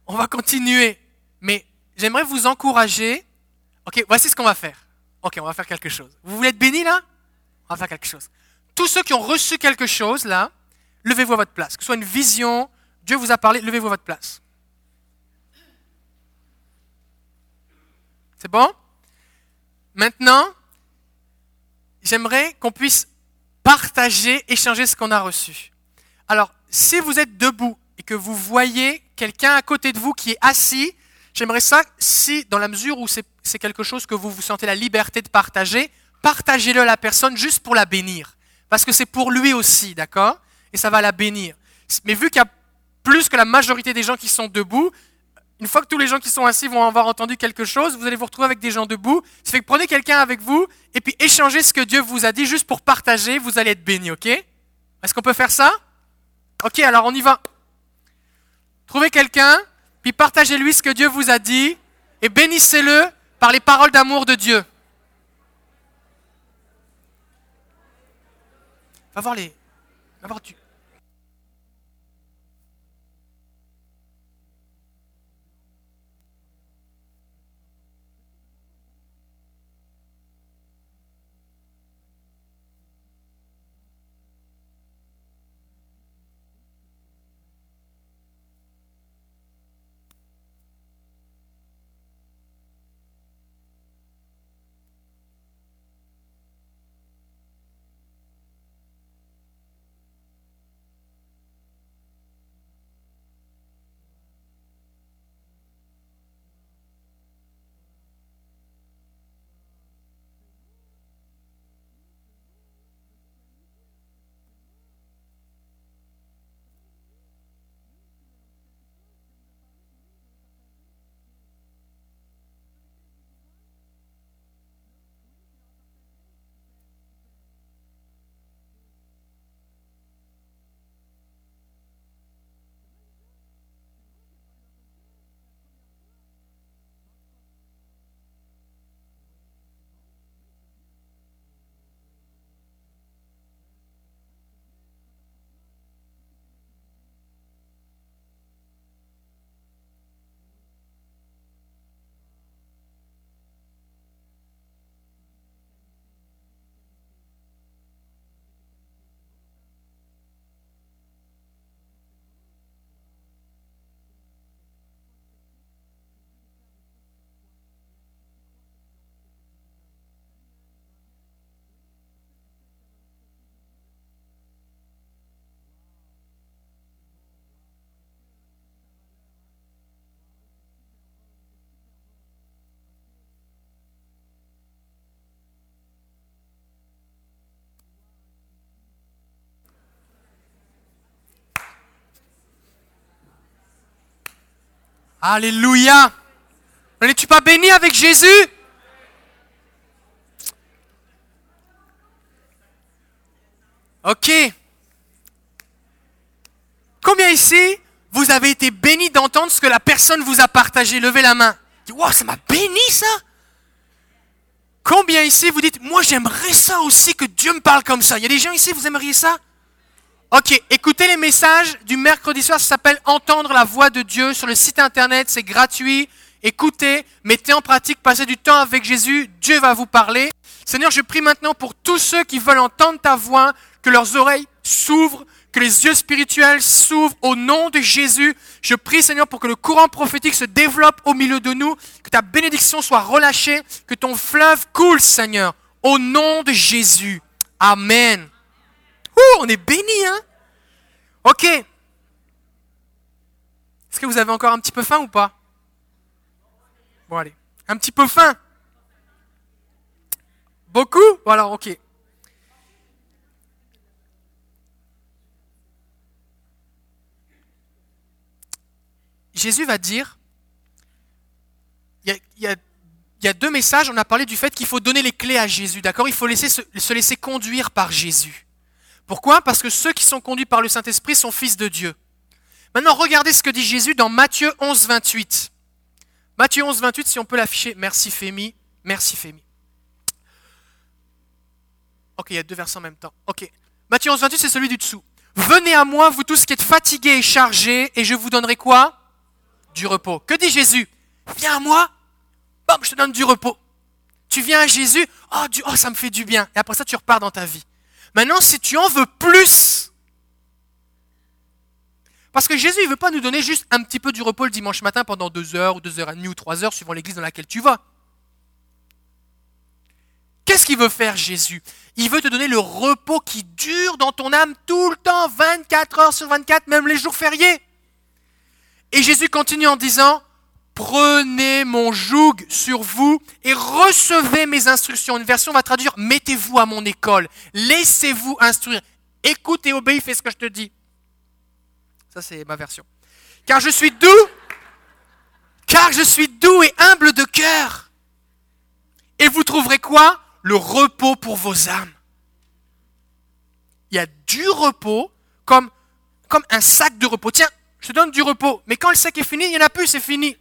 [SPEAKER 1] on va continuer. Mais j'aimerais vous encourager. Ok, voici ce qu'on va faire. Ok, on va faire quelque chose. Vous voulez être béni là? On va faire quelque chose. Tous ceux qui ont reçu quelque chose, là, levez-vous à votre place. Que ce soit une vision, Dieu vous a parlé, levez-vous à votre place. C'est bon? Maintenant, j'aimerais qu'on puisse partager, échanger ce qu'on a reçu. Alors, si vous êtes debout et que vous voyez quelqu'un à côté de vous qui est assis, j'aimerais ça, si dans la mesure où c'est quelque chose que vous vous sentez la liberté de partager, partagez-le à la personne juste pour la bénir. Parce que c'est pour lui aussi, d'accord? Et ça va la bénir. Mais vu qu'il y a plus que la majorité des gens qui sont debout, une fois que tous les gens qui sont assis vont avoir entendu quelque chose, vous allez vous retrouver avec des gens debout. Ça fait que prenez quelqu'un avec vous et puis échangez ce que Dieu vous a dit juste pour partager, vous allez être béni, ok? Est-ce qu'on peut faire ça? Ok, alors on y va. Trouvez quelqu'un, puis partagez-lui ce que Dieu vous a dit et bénissez-le par les paroles d'amour de Dieu. Va voir les. Va voir tu. Alléluia. N'es-tu pas béni avec Jésus? Ok. Combien ici, vous avez été béni d'entendre ce que la personne vous a partagé? Levez la main. Wow, ça m'a béni ça Combien ici vous dites, moi j'aimerais ça aussi que Dieu me parle comme ça? Il y a des gens ici, vous aimeriez ça? Ok, écoutez les messages du mercredi soir, ça s'appelle Entendre la voix de Dieu sur le site internet, c'est gratuit. Écoutez, mettez en pratique, passez du temps avec Jésus, Dieu va vous parler. Seigneur, je prie maintenant pour tous ceux qui veulent entendre ta voix, que leurs oreilles s'ouvrent, que les yeux spirituels s'ouvrent au nom de Jésus. Je prie, Seigneur, pour que le courant prophétique se développe au milieu de nous, que ta bénédiction soit relâchée, que ton fleuve coule, Seigneur, au nom de Jésus. Amen. Ouh, on est béni, hein Ok. Est-ce que vous avez encore un petit peu faim ou pas? Bon, allez. Un petit peu faim Beaucoup? Voilà, ok. Jésus va dire, il y, a, deux messages, on a parlé du fait qu'il faut donner les clés à Jésus, d'accord? Il faut se laisser conduire par Jésus. Pourquoi? Parce que ceux qui sont conduits par le Saint-Esprit sont fils de Dieu. Maintenant, regardez ce que dit Jésus dans Matthieu 11, 28. Matthieu 11, 28, si on peut l'afficher. Merci Fémi. Merci Fémi. Ok, il y a deux versets en même temps. Ok. Matthieu 11, 28, c'est celui du dessous. Venez à moi, vous tous qui êtes fatigués et chargés, et je vous donnerai quoi? Du repos. Que dit Jésus? Viens à moi, je te donne du repos. Tu viens à Jésus, oh, oh, ça me fait du bien. Et après ça, tu repars dans ta vie. Maintenant, si tu en veux plus, parce que Jésus, il ne veut pas nous donner juste un petit peu du repos le dimanche matin pendant deux heures ou deux heures et demie ou trois heures, suivant l'église dans laquelle tu vas. Qu'est-ce qu'il veut faire Jésus? Il veut te donner le repos qui dure dans ton âme tout le temps, 24 heures sur 24, même les jours fériés. Et Jésus continue en disant, Prenez mon joug sur vous et recevez mes instructions. Une version va traduire Mettez-vous à mon école, laissez-vous instruire. Écoute et obéis, fais ce que je te dis. Ça, c'est ma version. Car je suis doux, car je suis doux et humble de cœur. Et vous trouverez quoi? Le repos pour vos âmes. Il y a du repos comme, comme un sac de repos. Tiens, je te donne du repos. Mais quand le sac est fini, il n'y en a plus, c'est fini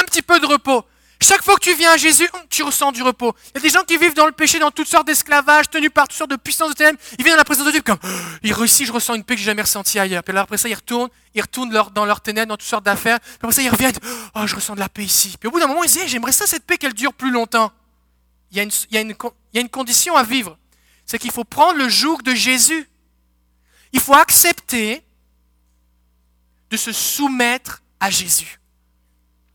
[SPEAKER 1] un petit peu de repos. Chaque fois que tu viens à Jésus, hum, tu ressens du repos. Il y a des gens qui vivent dans le péché, dans toutes sortes d'esclavages, tenus par toutes sortes de puissances de ténèbres. Ils viennent dans la présence de Dieu comme, oh, ils réussissent, je ressens une paix que j'ai jamais ressentie ailleurs. Puis après ça, ils retournent, ils retournent dans leurs ténèbres, dans toutes sortes d'affaires. Puis après ça, ils reviennent, oh, je ressens de la paix ici. Puis au bout d'un moment, ils disent, j'aimerais ça, cette paix, qu'elle dure plus longtemps. Il y a une, il y a une, il y a une condition à vivre. C'est qu'il faut prendre le joug de Jésus. Il faut accepter de se soumettre à Jésus.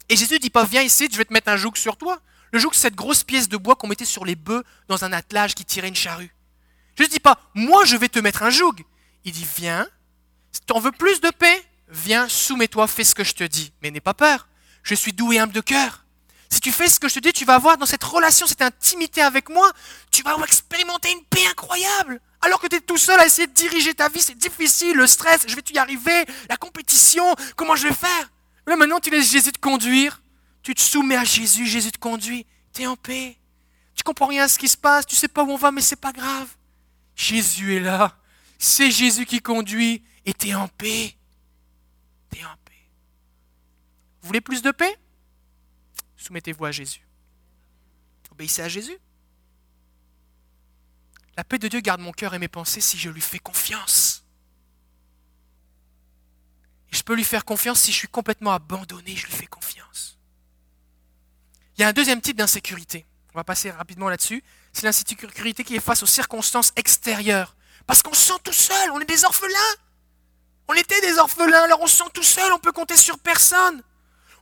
[SPEAKER 1] Et Jésus dit pas, viens ici, je vais te mettre un joug sur toi. Le joug, c'est cette grosse pièce de bois qu'on mettait sur les bœufs dans un attelage qui tirait une charrue. Jésus dis pas, moi je vais te mettre un joug. Il dit, viens, si tu en veux plus de paix, viens, soumets-toi, fais ce que je te dis. Mais n'aie pas peur, je suis doux et humble de cœur. Si tu fais ce que je te dis, tu vas voir dans cette relation, cette intimité avec moi, tu vas expérimenter une paix incroyable. Alors que tu es tout seul à essayer de diriger ta vie, c'est difficile, le stress, je vais-tu y arriver, la compétition, comment je vais faire? Maintenant, tu laisses Jésus te conduire. Tu te soumets à Jésus, Jésus te conduit. Tu es en paix. Tu comprends rien à ce qui se passe, tu sais pas où on va, mais c'est pas grave. Jésus est là. C'est Jésus qui conduit et tu es en paix. Tu es en paix. Vous voulez plus de paix? Soumettez-vous à Jésus. Obéissez à Jésus. La paix de Dieu garde mon cœur et mes pensées si je lui fais confiance. Je peux lui faire confiance si je suis complètement abandonné, je lui fais confiance. Il y a un deuxième type d'insécurité. On va passer rapidement là-dessus. C'est l'insécurité qui est face aux circonstances extérieures. Parce qu'on se sent tout seul, on est des orphelins. On était des orphelins, alors on se sent tout seul, on peut compter sur personne.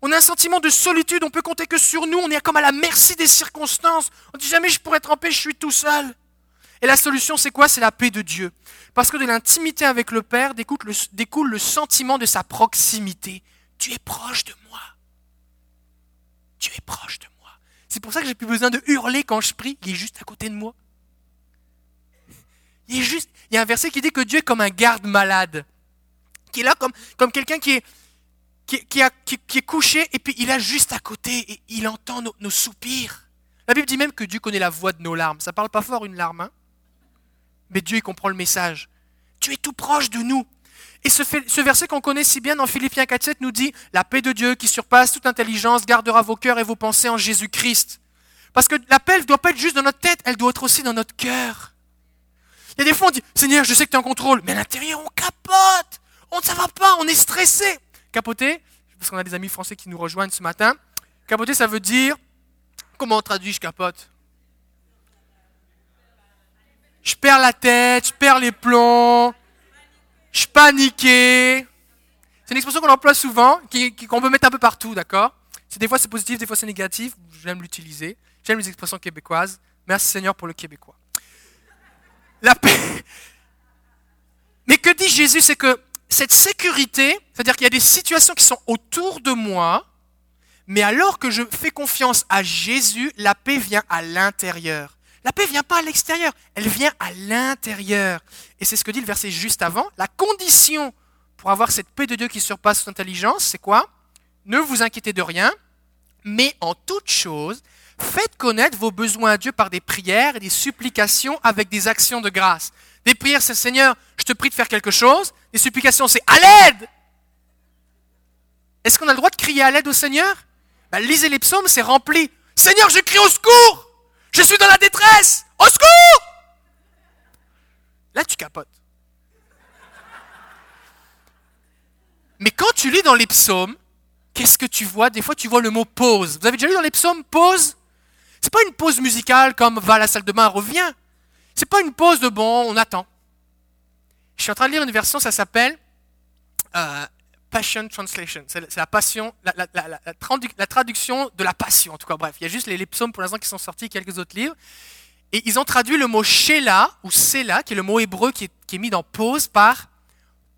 [SPEAKER 1] On a un sentiment de solitude, on peut compter que sur nous, on est comme à la merci des circonstances. On dit jamais je pourrais être en paix, je suis tout seul. Et la solution, c'est quoi? C'est la paix de Dieu. Parce que de l'intimité avec le Père découle le, sentiment de sa proximité. Tu es proche de moi. Tu es proche de moi. C'est pour ça que j'ai plus besoin de hurler quand je prie. Il est juste à côté de moi. Il est juste. Il y a un verset qui dit que Dieu est comme un garde malade, qui est là comme, comme quelqu'un qui est, qui, est couché et puis il a juste à côté et il entend nos, soupirs. La Bible dit même que Dieu connaît la voix de nos larmes. Ça parle pas fort une larme, hein? Mais Dieu il comprend le message. Tu es tout proche de nous. Et ce, verset qu'on connaît si bien dans Philippiens 4.7 nous dit La paix de Dieu qui surpasse toute intelligence gardera vos cœurs et vos pensées en Jésus-Christ. Parce que la paix ne doit pas être juste dans notre tête, elle doit être aussi dans notre cœur. Il y a des fois on dit Seigneur, je sais que tu es en contrôle, mais à l'intérieur on capote, on ne ça va pas, on est stressé. Capoter, parce qu'on a des amis français qui nous rejoignent ce matin. Capoter, ça veut dire, comment on traduit je capote Je perds la tête, je perds les plombs, je paniquais. C'est une expression qu'on emploie souvent, qu'on peut mettre un peu partout, d'accord? Des fois c'est positif, des fois c'est négatif. J'aime l'utiliser. J'aime les expressions québécoises. Merci Seigneur pour le québécois. La paix. Mais que dit Jésus? C'est que cette sécurité, c'est-à-dire qu'il y a des situations qui sont autour de moi, mais alors que je fais confiance à Jésus, la paix vient à l'intérieur. La paix vient pas à l'extérieur, elle vient à l'intérieur. Et c'est ce que dit le verset juste avant. La condition pour avoir cette paix de Dieu qui surpasse toute intelligence, c'est quoi? Ne vous inquiétez de rien, mais en toute chose, faites connaître vos besoins à Dieu par des prières et des supplications avec des actions de grâce. Des prières, c'est Seigneur, je te prie de faire quelque chose. Des supplications, c'est à l'aide. Est-ce qu'on a le droit de crier à l'aide au Seigneur? Ben, Lisez les psaumes, c'est rempli. Seigneur, je crie au secours. Je suis dans la détresse. Au secours Là, tu capotes. Mais quand tu lis dans les psaumes, qu'est-ce que tu vois? Des fois, tu vois le mot pause. Vous avez déjà lu dans les psaumes pause? C'est pas une pause musicale comme va à la salle de bain, reviens. C'est pas une pause de bon, on attend. Je suis en train de lire une version, ça s'appelle euh, Passion Translation. C'est la passion, la, traduction de la passion, en tout cas. Bref, il y a juste les, psaumes pour l'instant qui sont sortis, quelques autres livres. Et ils ont traduit le mot Sheila ou Sela, qui est le mot hébreu qui est, mis dans pause, par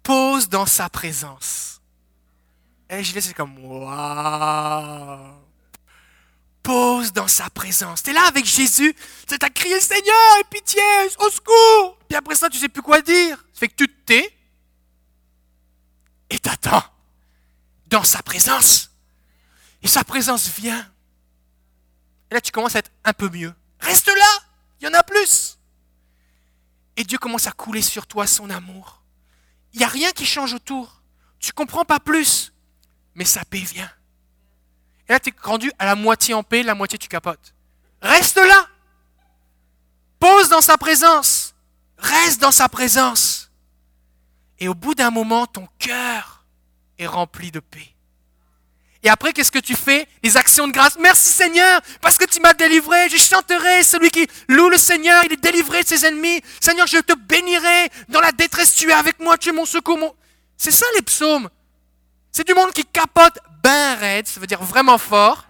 [SPEAKER 1] pause dans sa présence. Et je c'est comme waouh! pose dans sa présence. Tu es là avec Jésus, tu as crié Seigneur, pitié, au secours. Puis après ça, tu sais plus quoi dire. Ça fait que tu te tais et t'attends dans sa présence. Et sa présence vient. Et là, tu commences à être un peu mieux. Reste là, il y en a plus. Et Dieu commence à couler sur toi son amour. Il n'y a rien qui change autour. Tu comprends pas plus, mais sa paix vient. Et là, tu es rendu à la moitié en paix, la moitié tu capotes. Reste là. Pose dans sa présence. Reste dans sa présence. Et au bout d'un moment, ton cœur est rempli de paix. Et après, qu'est-ce que tu fais? Les actions de grâce. Merci Seigneur, parce que tu m'as délivré. Je chanterai celui qui loue le Seigneur. Il est délivré de ses ennemis. Seigneur, je te bénirai. Dans la détresse, tu es avec moi. Tu es mon secours. C'est ça les psaumes. C'est du monde qui capote ben raide, ça veut dire vraiment fort,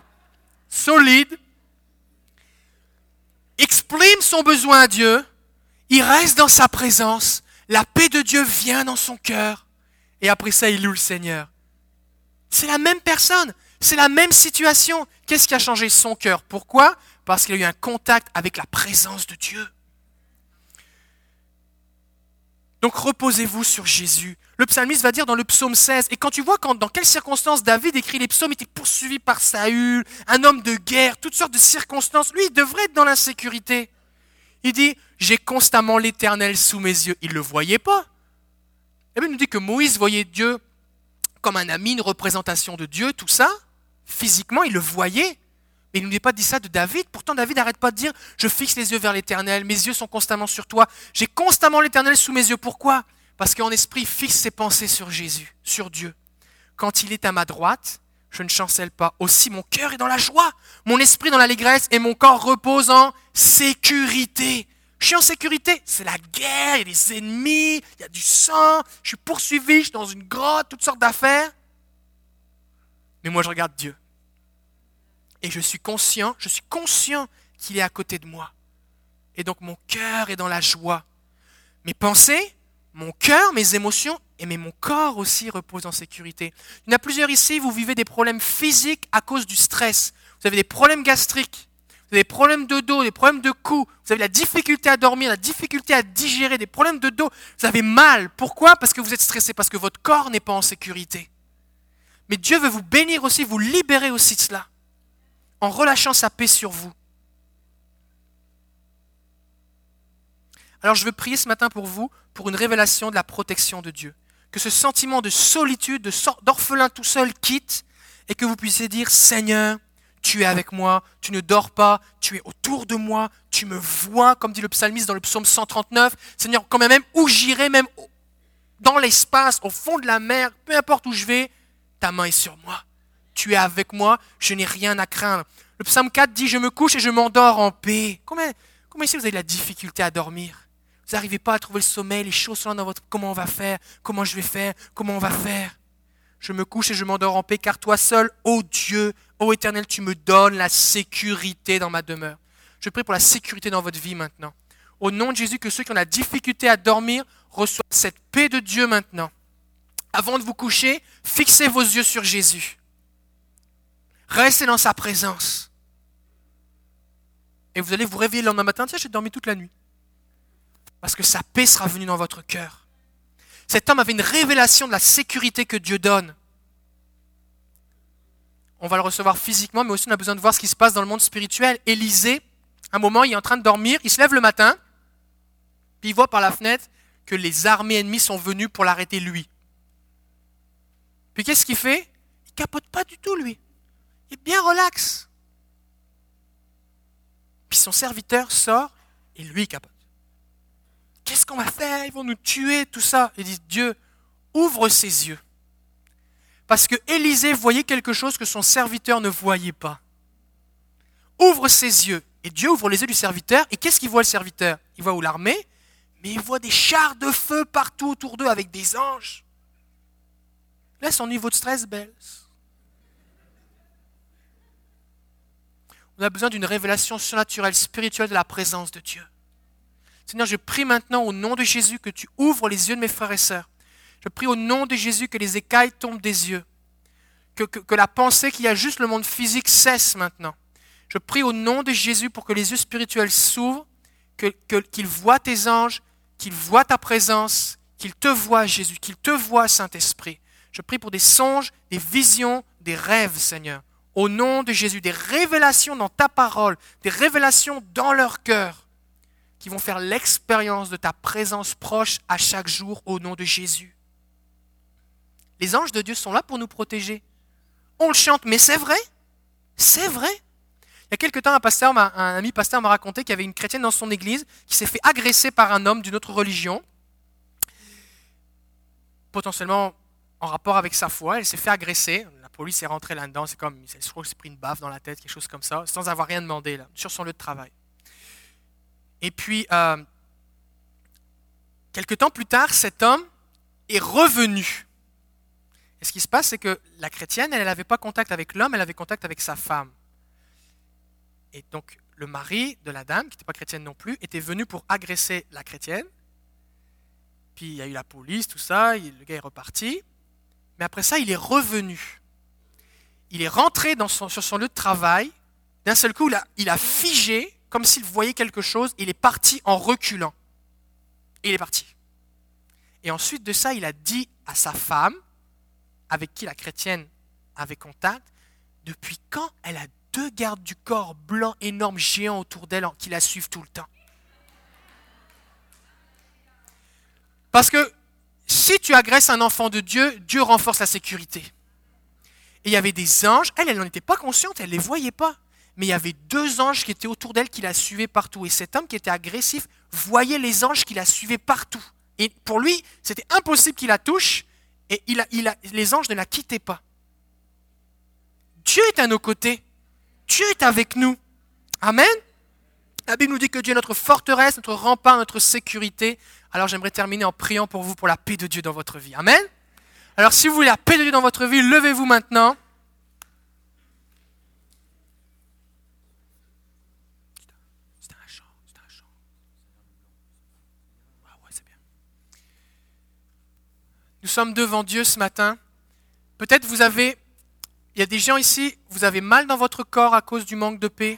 [SPEAKER 1] solide, exprime son besoin à Dieu, il reste dans sa présence, la paix de Dieu vient dans son cœur, et après ça, il loue le Seigneur. C'est la même personne, c'est la même situation. Qu'est-ce qui a changé son cœur? Pourquoi? Parce qu'il a eu un contact avec la présence de Dieu. Donc reposez-vous sur Jésus. Le psalmiste va dire dans le psaume 16, et quand tu vois quand, dans quelles circonstances David écrit les psaumes, il était poursuivi par Saül, un homme de guerre, toutes sortes de circonstances, lui, il devrait être dans l'insécurité. Il dit, j'ai constamment l'Éternel sous mes yeux. Il ne le voyait pas. Et il nous dit que Moïse voyait Dieu comme un ami, une représentation de Dieu, tout ça. Physiquement, il le voyait. Mais il ne nous dit pas dit ça de David. Pourtant, David n'arrête pas de dire Je fixe les yeux vers l'éternel, mes yeux sont constamment sur toi. J'ai constamment l'éternel sous mes yeux. Pourquoi? Parce qu'en esprit, fixe ses pensées sur Jésus, sur Dieu. Quand il est à ma droite, je ne chancelle pas. Aussi, mon cœur est dans la joie, mon esprit dans l'allégresse et mon corps repose en sécurité. Je suis en sécurité. C'est la guerre, il y a des ennemis, il y a du sang, je suis poursuivi, je suis dans une grotte, toutes sortes d'affaires. Mais moi, je regarde Dieu. Et je suis conscient, je suis conscient qu'il est à côté de moi. Et donc mon cœur est dans la joie. Mes pensées, mon cœur, mes émotions et mais mon corps aussi reposent en sécurité. Il y en a plusieurs ici, vous vivez des problèmes physiques à cause du stress. Vous avez des problèmes gastriques, vous avez des problèmes de dos, des problèmes de cou, vous avez la difficulté à dormir, la difficulté à digérer, des problèmes de dos. Vous avez mal. Pourquoi? Parce que vous êtes stressé, parce que votre corps n'est pas en sécurité. Mais Dieu veut vous bénir aussi, vous libérer aussi de cela, en relâchant sa paix sur vous. Alors je veux prier ce matin pour vous, pour une révélation de la protection de Dieu. Que ce sentiment de solitude, d'orphelin tout seul quitte, et que vous puissiez dire, Seigneur, tu es avec moi, tu ne dors pas, tu es autour de moi, tu me vois, comme dit le psalmiste dans le psaume 139. Seigneur, quand même où j'irai, même dans l'espace, au fond de la mer, peu importe où je vais, ta main est sur moi. Tu es avec moi, je n'ai rien à craindre. Le psaume 4 dit, je me couche et je m'endors en paix. Combien, combien ici vous avez de la difficulté à dormir? Vous n'arrivez pas à trouver le sommeil, les choses sont là dans votre... Comment on va faire Comment je vais faire Comment on va faire Je me couche et je m'endors en paix, car toi seul, ô Dieu, ô Éternel, tu me donnes la sécurité dans ma demeure. Je prie pour la sécurité dans votre vie maintenant. Au nom de Jésus, que ceux qui ont la difficulté à dormir reçoivent cette paix de Dieu maintenant. Avant de vous coucher, fixez vos yeux sur Jésus. Restez dans sa présence. Et vous allez vous réveiller le lendemain matin, tiens, j'ai dormi toute la nuit. Parce que sa paix sera venue dans votre cœur. Cet homme avait une révélation de la sécurité que Dieu donne. On va le recevoir physiquement, mais aussi on a besoin de voir ce qui se passe dans le monde spirituel. Élisée, un moment, il est en train de dormir, il se lève le matin, puis il voit par la fenêtre que les armées ennemies sont venues pour l'arrêter lui. Puis qu'est-ce qu'il fait? Il capote pas du tout, lui. Il est bien relax. Puis son serviteur sort et lui capote. Qu'est-ce qu'on va faire? Ils vont nous tuer, tout ça. Il dit Dieu, ouvre ses yeux. Parce que Élisée voyait quelque chose que son serviteur ne voyait pas. Ouvre ses yeux. Et Dieu ouvre les yeux du serviteur. Et qu'est-ce qu'il voit le serviteur? Il voit où l'armée, mais il voit des chars de feu partout autour d'eux avec des anges. Là, son niveau de stress baisse. On a besoin d'une révélation surnaturelle, spirituelle de la présence de Dieu. Seigneur, je prie maintenant au nom de Jésus que tu ouvres les yeux de mes frères et sœurs. Je prie au nom de Jésus que les écailles tombent des yeux. Que, que, la pensée qu'il y a juste le monde physique cesse maintenant. Je prie au nom de Jésus pour que les yeux spirituels s'ouvrent, qu'ils que, voient tes anges, qu'ils voient ta présence, qu'ils te voient Jésus, qu'ils te voient Saint-Esprit. Je prie pour des songes, des visions, des rêves, Seigneur. Au nom de Jésus, des révélations dans ta parole, des révélations dans leur cœur, qui vont faire l'expérience de ta présence proche à chaque jour au nom de Jésus. Les anges de Dieu sont là pour nous protéger. On le chante, mais c'est vrai. C'est vrai. Il y a quelque temps, un, ami pasteur m'a raconté qu'il y avait une chrétienne dans son église qui s'est fait agresser par un homme d'une autre religion. Potentiellement en rapport avec sa foi, elle s'est fait agresser. La police est rentrée là-dedans. C'est comme, je crois s'est pris une baffe dans la tête, quelque chose comme ça, sans avoir rien demandé, sur son lieu de travail. Et puis, euh, quelque temps plus tard, cet homme est revenu. Et ce qui se passe, c'est que la chrétienne, elle n'avait pas contact avec l'homme, elle avait contact avec sa femme. Et donc, le mari de la dame, qui n'était pas chrétienne non plus, était venu pour agresser la chrétienne. Puis il y a eu la police, tout ça, le gars est reparti. Mais après ça, il est revenu. Il est rentré sur son lieu de travail. D'un seul coup, il a, figé, comme s'il voyait quelque chose. Il est parti en reculant. Il est parti. Et ensuite de ça, il a dit à sa femme, avec qui la chrétienne avait contact, depuis quand elle a deux gardes du corps blancs énormes, géants autour d'elle qui la suivent tout le temps? Parce que si tu agresses un enfant de Dieu, Dieu renforce la sécurité. Et il y avait des anges, elle, elle n'en était pas consciente, elle ne les voyait pas. Mais il y avait deux anges qui étaient autour d'elle, qui la suivaient partout. Et cet homme qui était agressif voyait les anges qui la suivaient partout. Et pour lui, c'était impossible qu'il la touche, et il il a, les anges ne la quittaient pas. Dieu est à nos côtés. Dieu est avec nous. Amen. La Bible nous dit que Dieu est notre forteresse, notre rempart, notre sécurité. Alors j'aimerais terminer en priant pour vous pour la paix de Dieu dans votre vie. Amen. Alors si vous voulez la paix de Dieu dans votre vie, levez-vous maintenant. Nous sommes devant Dieu ce matin. Peut-être vous avez, il y a des gens ici, vous avez mal dans votre corps à cause du manque de paix.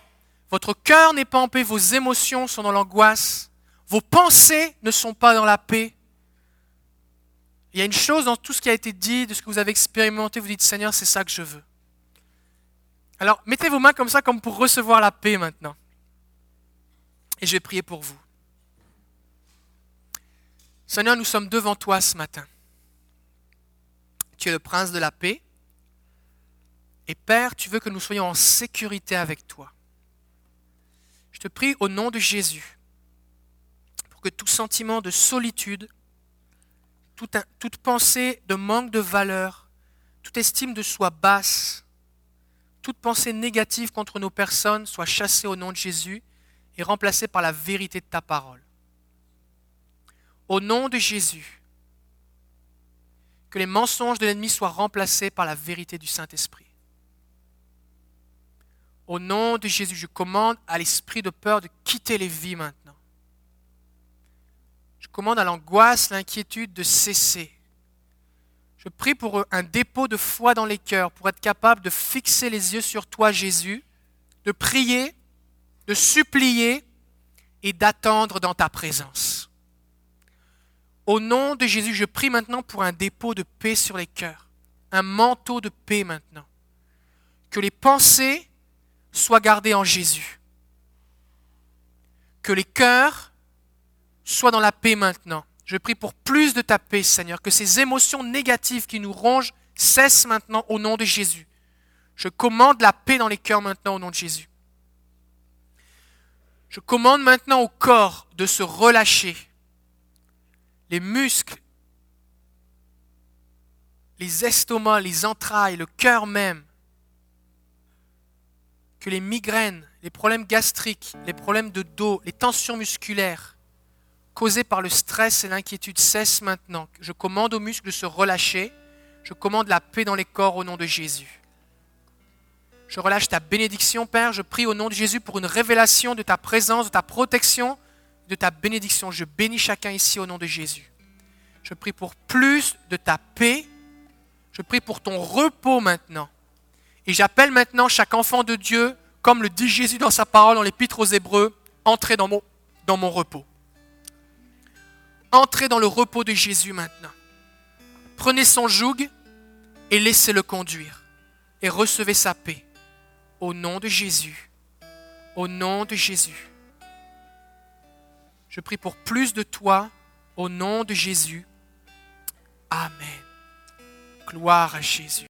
[SPEAKER 1] Votre cœur n'est pas en paix, vos émotions sont dans l'angoisse. Vos pensées ne sont pas dans la paix. Il y a une chose dans tout ce qui a été dit, de ce que vous avez expérimenté, vous dites Seigneur, c'est ça que je veux. Alors, mettez vos mains comme ça, comme pour recevoir la paix maintenant. Et je vais prier pour vous. Seigneur, nous sommes devant toi ce matin. Tu es le prince de la paix. Et Père, tu veux que nous soyons en sécurité avec toi. Je te prie au nom de Jésus pour que tout sentiment de solitude, toute, pensée de manque de valeur, toute estime de soi basse, toute pensée négative contre nos personnes soit chassée au nom de Jésus et remplacée par la vérité de ta parole. Au nom de Jésus, que les mensonges de l'ennemi soient remplacés par la vérité du Saint-Esprit. Au nom de Jésus, je commande à l'esprit de peur de quitter les vies maintenant. Je commande à l'angoisse, l'inquiétude de cesser. Je prie pour un dépôt de foi dans les cœurs, pour être capable de fixer les yeux sur toi, Jésus, de prier, de supplier et d'attendre dans ta présence. Au nom de Jésus, je prie maintenant pour un dépôt de paix sur les cœurs, un manteau de paix maintenant. Que les pensées soient gardées en Jésus. Que les cœurs soient dans la paix maintenant. Je prie pour plus de ta paix, Seigneur, que ces émotions négatives qui nous rongent cessent maintenant au nom de Jésus. Je commande la paix dans les cœurs maintenant au nom de Jésus. Je commande maintenant au corps de se relâcher. Les muscles, les estomacs, les entrailles, le cœur même. Que les migraines, les problèmes gastriques, les problèmes de dos, les tensions musculaires, causés par le stress et l'inquiétude cessent maintenant. Je commande aux muscles de se relâcher. Je commande la paix dans les corps au nom de Jésus. Je relâche ta bénédiction, Père. Je prie au nom de Jésus pour une révélation de ta présence, de ta protection, de ta bénédiction. Je bénis chacun ici au nom de Jésus. Je prie pour plus de ta paix. Je prie pour ton repos maintenant. Et j'appelle maintenant chaque enfant de Dieu, comme le dit Jésus dans sa parole dans l'Épître aux Hébreux, entrez dans mon, dans mon repos. Entrez dans le repos de Jésus maintenant. Prenez son joug et laissez-le conduire. Et recevez sa paix. Au nom de Jésus. Au nom de Jésus. Je prie pour plus de toi. Au nom de Jésus. Amen. Gloire à Jésus.